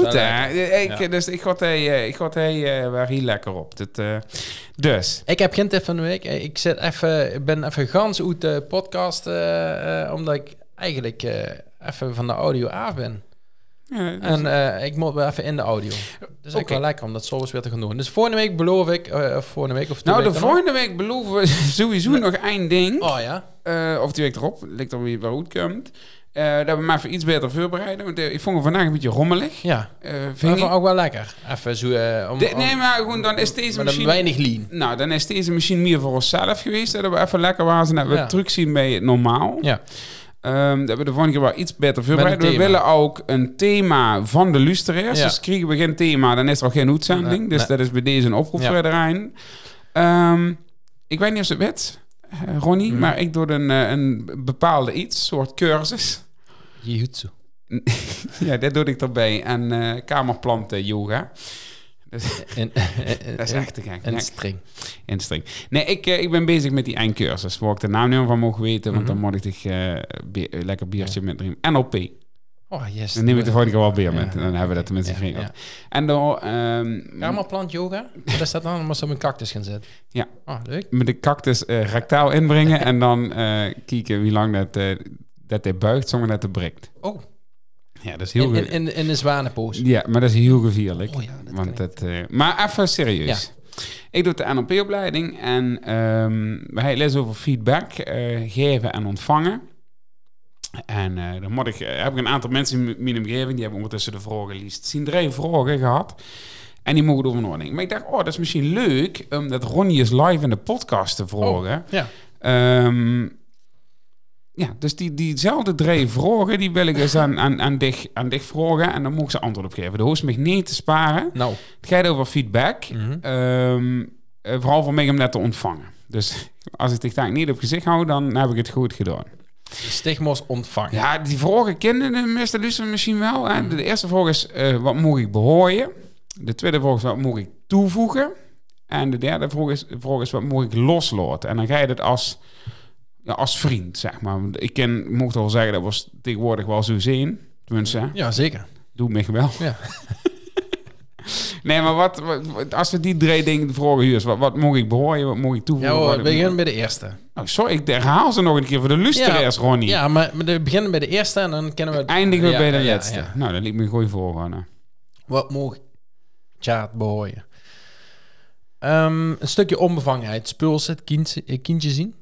Goed hè? Ik, Ja. Dus ik ga hij, eh, ik ga hij eh, waar hier lekker op. Dat, eh, dus. Ik heb geen tip van de week. Eh, Ik, zit even, ik ben even gans uit de podcast, eh, eh, omdat ik eigenlijk eh, even van de audio af ben. Ja, dus- En eh, ik moet wel even in de audio. Dus ik Oké. wel lekker om dat weer te gaan doen. Dus volgende week beloof ik, eh, of volgende week of nou, de volgende week beloven we sowieso nog één ding. Oh ja? Eh, of die week erop, lijkt er weer waar goed komt. Eh, dat we maar even iets beter voorbereiden. Want eh, ik vond het vandaag een beetje rommelig. Ja. Eh Vind ik ook wel lekker. Even zo... om, De- nee, maar gewoon, dan is deze machine... weinig lean. Nou, dan is deze machine meer voor onszelf geweest. Dat we even lekker waren en dat we Ja. terug zien bij het normaal. Ja. Ehm, dat we de volgende keer wel iets beter voorbereiden. We willen ook een thema van de luisteraars. Ja. Dus krijgen we geen thema, dan is er ook geen uitzending. Nee, dus nee. dat is bij deze een oproep Ja. Ehm, ik weet niet of ze het weet, Ronnie, Mhm. maar ik doe een, eh, een bepaalde iets, soort cursus. Jiu-jitsu. ja, dat doe ik erbij. En eh kamerplanten yoga. Dus, En, dat is echt te gek. En Nee, string. instring. Nee, ik, eh, ik ben bezig met die eindcursus. Waar ik de naam niet van mogen weten. Want Mhm. dan moet ik eh, een lekker biertje met drinken. NLP. Oh, yes. Dan neem ik de volgende keer wel Ja. met. En dan hebben we dat tenminste geregeld. ja. En dan ehm, Kamerplant yoga? Wat is dat dan? Dan moest op een cactus gaan zetten. Ja. Oh, leuk. met de cactus eh rectaal inbrengen. en dan eh kijken wie lang dat, eh, dat hij buigt zonder dat hij breekt. Oh, Ja, dat is heel in, in, in, de zwanenpoos. Ja, maar dat is heel gevierlijk. Oh ja, dat want klinkt- dat, maar even serieus. Ik doe de NLP-opleiding en we hebben les over feedback geven en ontvangen. En eh, dan moet ik, eh, heb ik een aantal mensen in mijn omgeving, die hebben ondertussen de vragen liefst zien drie vragen gehad. En die mogen over nadenken. Maar ik dacht, oh, dat is misschien leuk om dat Ronnie is live in de podcast te vragen. Ja. Ehm, ja, dus die, diezelfde drie vragen, die wil ik eens aan, aan, aan, dich, aan dich vragen. En dan moet ik ze antwoord op geven. De hoest me niet te sparen. Nou. Het gaat over feedback. Mhm. Ehm, eh, vooral voor mij om dat te ontvangen. Dus als ik taak niet op gezicht hou, dan heb ik het goed gedaan. Stigmos ontvangen. Ja, die vragen kennen de meeste luisteren misschien wel. Hè? De eerste vraag is, eh, wat moet ik behooien? De tweede vraag is, wat moet ik toevoegen? En de derde vraag is, vraag is wat moet ik loslaten? En dan ga je het als, ja, als vriend, zeg maar. Ik ken, mocht wel zeggen, dat was tegenwoordig wel zo zien. Tenminste? Ja, zeker. doe me wel. Ja. Nee, maar wat, als we die drie dingen vragen hier is, wat, wat moet ik behooien, wat moet ik Ja toevoegen? hoor, wat we beginnen bij de eerste. Oh, sorry, ik herhaal ze nog een keer voor de luisteraars, Ronnie. Ja, maar we beginnen bij de eerste en dan kennen we... het- Eindigen we Ja, bij de ja, laatste. ja. Nou, dat liet me een goeie volgorde. Wat moet ik? Tja, behooien. Ehm, een stukje onbevangenheid. Spuls het kindje, eh, kindje zien.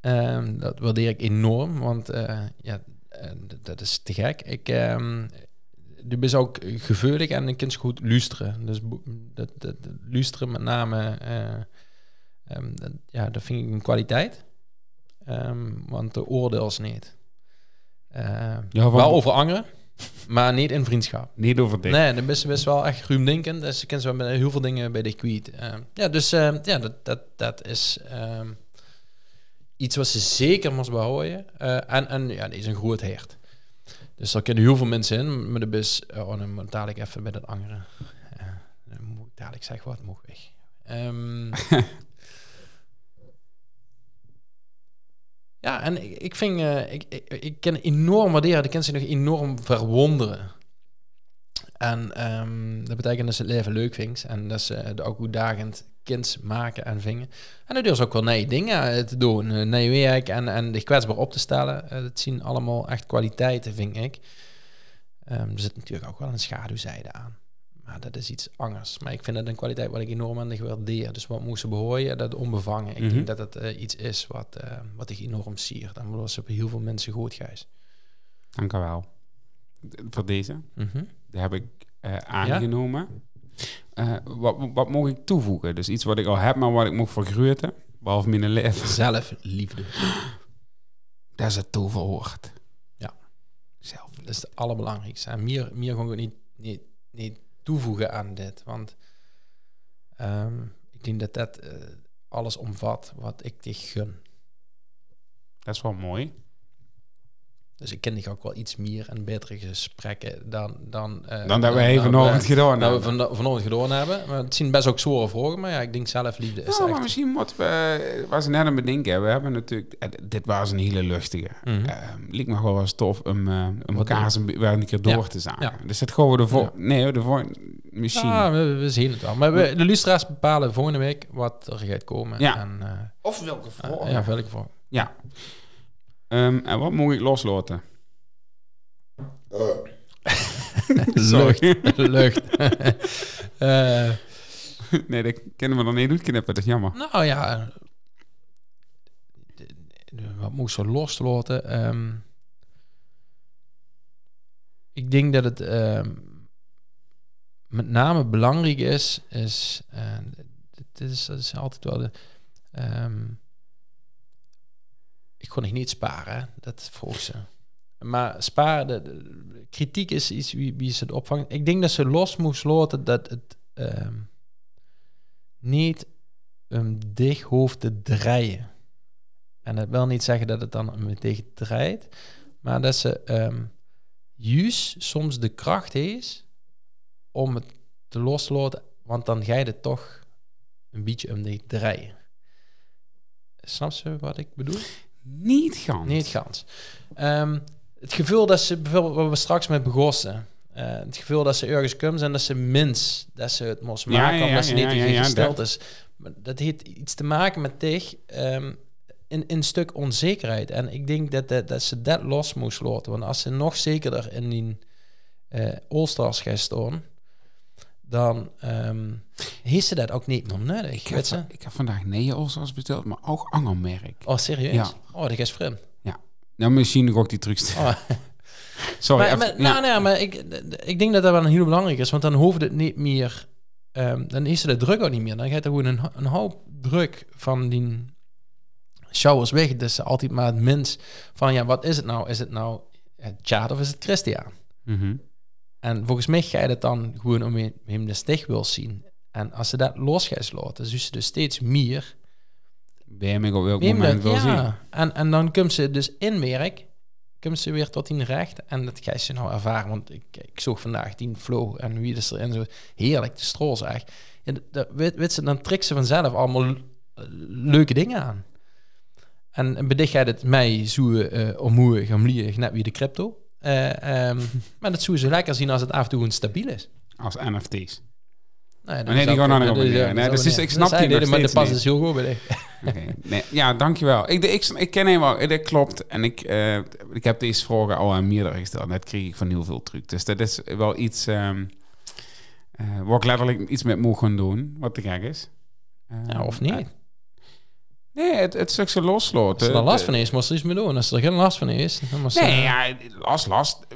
Ehm, dat waardeer ik enorm, want eh, ja, eh, dat is te gek. Ik, ehm du bent ook geveulig en ik kan goed luisteren. Dus dat, dat, luisteren met name, eh, ehm, dat, ja, dat vind ik een kwaliteit. Ehm, want de oordeels niet. Eh, Ja, wel over anderen, maar niet in vriendschap. Niet over dit. Nee, dan is ze best wel echt ruimdenkend. Dus ze kent zo met heel veel dingen bij de kwijt. Eh, ja, dus ja, dat, dat, dat is ehm, iets wat ze zeker moest behouden. Eh, en, en ja, die is een groot heert. Dus daar kunnen heel veel mensen in. Maar de bus, oh, dan moet dadelijk even bij dat andere. Dan moet ik dadelijk zeggen, wat moet weg. Ehm, ja, en ik, ik vind, eh, ik, ik, ik kan enorm waarderen. Ik kan ze nog enorm verwonderen. En ehm, dat betekent dat ze het leven leuk vindt. En dat ze het ook uitdagend kind maken en vingen. En dat is ook wel nieuwe dingen te doen. eh, Nieuw werk en, en de kwetsbaar op te stellen. Eh, Dat zien allemaal echt kwaliteiten, vind ik. Ehm, er zit natuurlijk ook wel een schaduwzijde aan. Maar dat is iets anders. Maar ik vind dat een kwaliteit wat ik enorm aan de waardeer. Dus wat moesten behooien, dat onbevangen. Ik Mhm. denk dat het eh, iets is wat, eh, wat ik enorm siert. En ze op heel veel mensen goed gijs. Dank u wel. Voor deze. Mhm. Die heb ik aangenomen. Eh, wat, wat moet ik toevoegen? Dus iets wat ik al heb, maar wat ik moet vergroten. Behalve mijn leven. Zelfliefde. Dat is het toverwoord. Ja. Zelf. Dat is het allerbelangrijkste. En meer, meer gewoon niet, niet, niet toevoegen aan dit. Want ehm, ik denk dat dat eh, alles omvat wat ik dich gun. Dat is wel mooi. Dus ik ken dich ook wel iets meer en betere gesprekken dan... Dan, eh, Dan dat we even dan vanochtend gedaan dat we hebben. van, vanochtend gedaan hebben. Maar het zijn best ook zware vragen, maar ja, ik denk zelfliefde is Ja, maar echt... misschien moeten we, wat ze net aan bedenken, we hebben natuurlijk, dit was een hele luchtige. Ehm, liep me gewoon wel eens tof om, eh om elkaar eens een, be- weer een keer door Ja. te zagen. Ja. Dus dat gaan we ervoor. Ja. Nee, ervoor misschien. Ja, we, we zien het wel. Maar we, de luisteraars bepalen volgende week wat er gaat komen. Ja. En, eh, of welke voor? ja, welke voor. Ja. Ehm, en wat moet ik loslaten? Sorry. Lucht. Lucht. Eh, nee, dat kunnen we dan niet uitknippen, dat is jammer. nou ja. Wat moet ik zo loslaten? Ehm, ik denk dat het ehm, met name belangrijk is, is, eh, dit is, dat is altijd wel de, ik kon nog niet sparen, dat vroeg ze. Maar sparen, de, de- kritiek is iets wie, wie ze het opvangt. Ik denk dat ze los moest laten dat het ehm, niet um, dicht hoeft te draaien. En dat wil niet zeggen dat het dan om tegen draait, maar dat ze ehm juist soms de kracht heeft om het te loslaten, want dan ga je het toch een beetje om te draaien. Snap je wat ik bedoel? Niet gans. Niet gans. Ehm, het gevoel dat ze, bijvoorbeeld wat we straks met begossen, eh, het gevoel dat ze ergens komt en dat ze minst, dat ze het moest Ja, maken, ja, omdat ze ja, niet ja, tegen ja, gesteld is. Maar dat heeft iets te maken met dich, ehm, in, in een stuk onzekerheid. En ik denk dat, dat, dat ze dat los moest laten. Want als ze nog zekerder in die eh All-Stars gaat staan, dan heeft ze dat ook niet meer nodig. Ik heb, ze? ik heb vandaag nee als besteld, maar ook angelmerk. Oh, serieus? Ja. Oh, dat is vreemd. Nou, misschien nog ook die trucs. Oh. Sorry. maar, even- maar, ja. nou, nou, maar ik, ik denk dat dat wel heel belangrijk is, want dan hoeft het niet meer, ehm, dan is er de druk ook niet meer. Dan gaat er gewoon een, een hoop druk van die showers weg. Dus ze altijd maar het minst van, ja, wat is het nou? Is het nou het Tjaad of is het Christian? Mhm. En volgens mij ga je het dan gewoon om hem- hem de steg wil zien. En als ze dat los gaat laten, dus ze dus steeds meer Ben je op welk moment dat, wil zien? En, en dan komt ze dus in werk, komt ze weer tot in recht. En dat ga je ze nou ervaren. Want ik, ik zag vandaag die flow en wie is er en zo. Heerlijk, de stroos. Ja, dat- dat, weet, weet ze, dan trekt ze vanzelf allemaal leuke dingen aan. En, bedicht jij het mij zo uh, omhoog, gamlieg, net wie de crypto. Eh, ehm, maar dat zou ze lekker zien als het af en toe een stabiel is. Als NFT's. Nee, dat nee, die gaan dan Nee, dus ik snap die nog maar de pas is heel goed bij. Oké. Nee, ja, dankjewel. Ik, ik, ik ken hem wel, dat klopt. En ik, eh, ik heb deze vragen al aan meerdere gesteld. Dat kreeg ik van heel veel truc. Dus dat is wel iets ehm eh, waar ik letterlijk iets met moet gaan doen. Wat te gek is. Eh, Ja, of niet? Nee, het, het stukje loslaten. Als er dan last van is, moest er iets mee doen. Als er geen last van is, dan Nee, ja, last, last.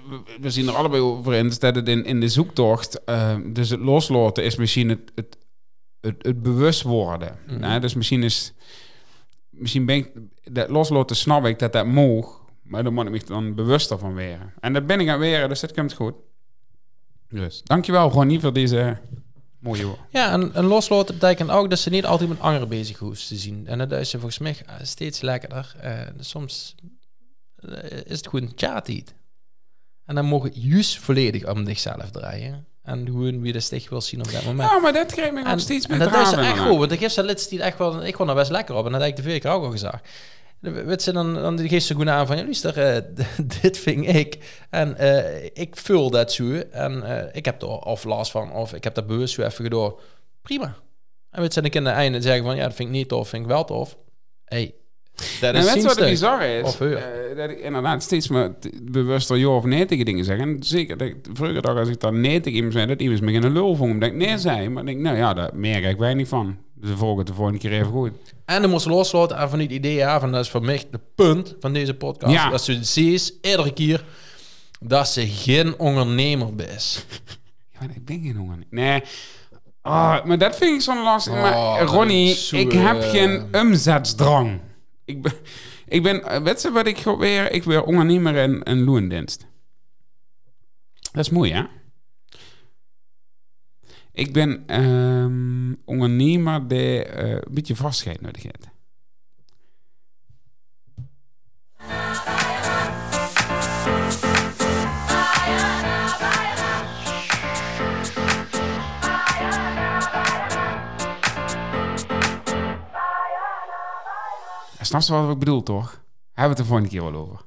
We- zien er allebei over eens dat het in, in de zoektocht... eh, dus het loslaten is misschien het, het, het, het bewust worden. Mhm. Nou, dus misschien is... Misschien ben ik... Dat loslaten snap ik dat dat moog. Maar dan moet ik me dan bewuster van weren. En dat ben ik aan het weren, dus dat komt goed. Dus, dankjewel gewoon niet voor deze mooie woorden. Ja, en, en loslaten betekent ook dat ze niet altijd met anderen bezig hoeft te zien. En dat is ze volgens mij steeds lekkerder. Eh, soms eh, is het gewoon chat En dan mogen juist volledig om zichzelf draaien. En gewoon wie de sticht wil zien op dat moment. Ja, maar dat krijgt me nog en, steeds en meer dat is echt goed, want ik geef ze echt wel, ik vond er best lekker op. En dat heb ik de vorige keer ook al gezegd. Weet ze, dan, dan geeft ze gewoon aan van, ja, luister, eh, dit ving ik. En eh, ik vul dat zo. En eh, ik heb er of last van, of ik heb dat bewust zo even gedaan. Prima. En weet ze, dan kan de einde zeggen van, ja, dat vind ik niet tof, vind ik wel tof. hey, dat En is je wat het bizar is? Of dat ik inderdaad steeds maar bewuster ja of nee tegen dingen zeg. En zeker, dat, ik- vroeger dag als ik dan nee tegen iemand zei, dat iemand me geen lul vond. omdat ik nee zei. Maar ik denk, nou ja, daar merk ik weinig van. Dus de volgende, de volgende keer even goed. En dan moest loslaten en van het idee ja, van dat is voor mij de punt van deze podcast. Ja. Dat ze ziet iedere keer dat ze geen ondernemer is. Ja, ik ben geen honger. Nee, Ah, maar dat vind ik zo'n lastig. Oh, maar Ronnie, zo, ik heb eh, geen omzetsdrang. Ik ben, ik ben, eh, weet je wat ik weer? Ik wil ondernemer en, en loondienst. Dat is mooi, hè? Ik ben ehm, ondernemer die eh, een beetje vastheid nodig heeft. Snap je wat ik bedoel, toch? Hebben we het de volgende keer wel over.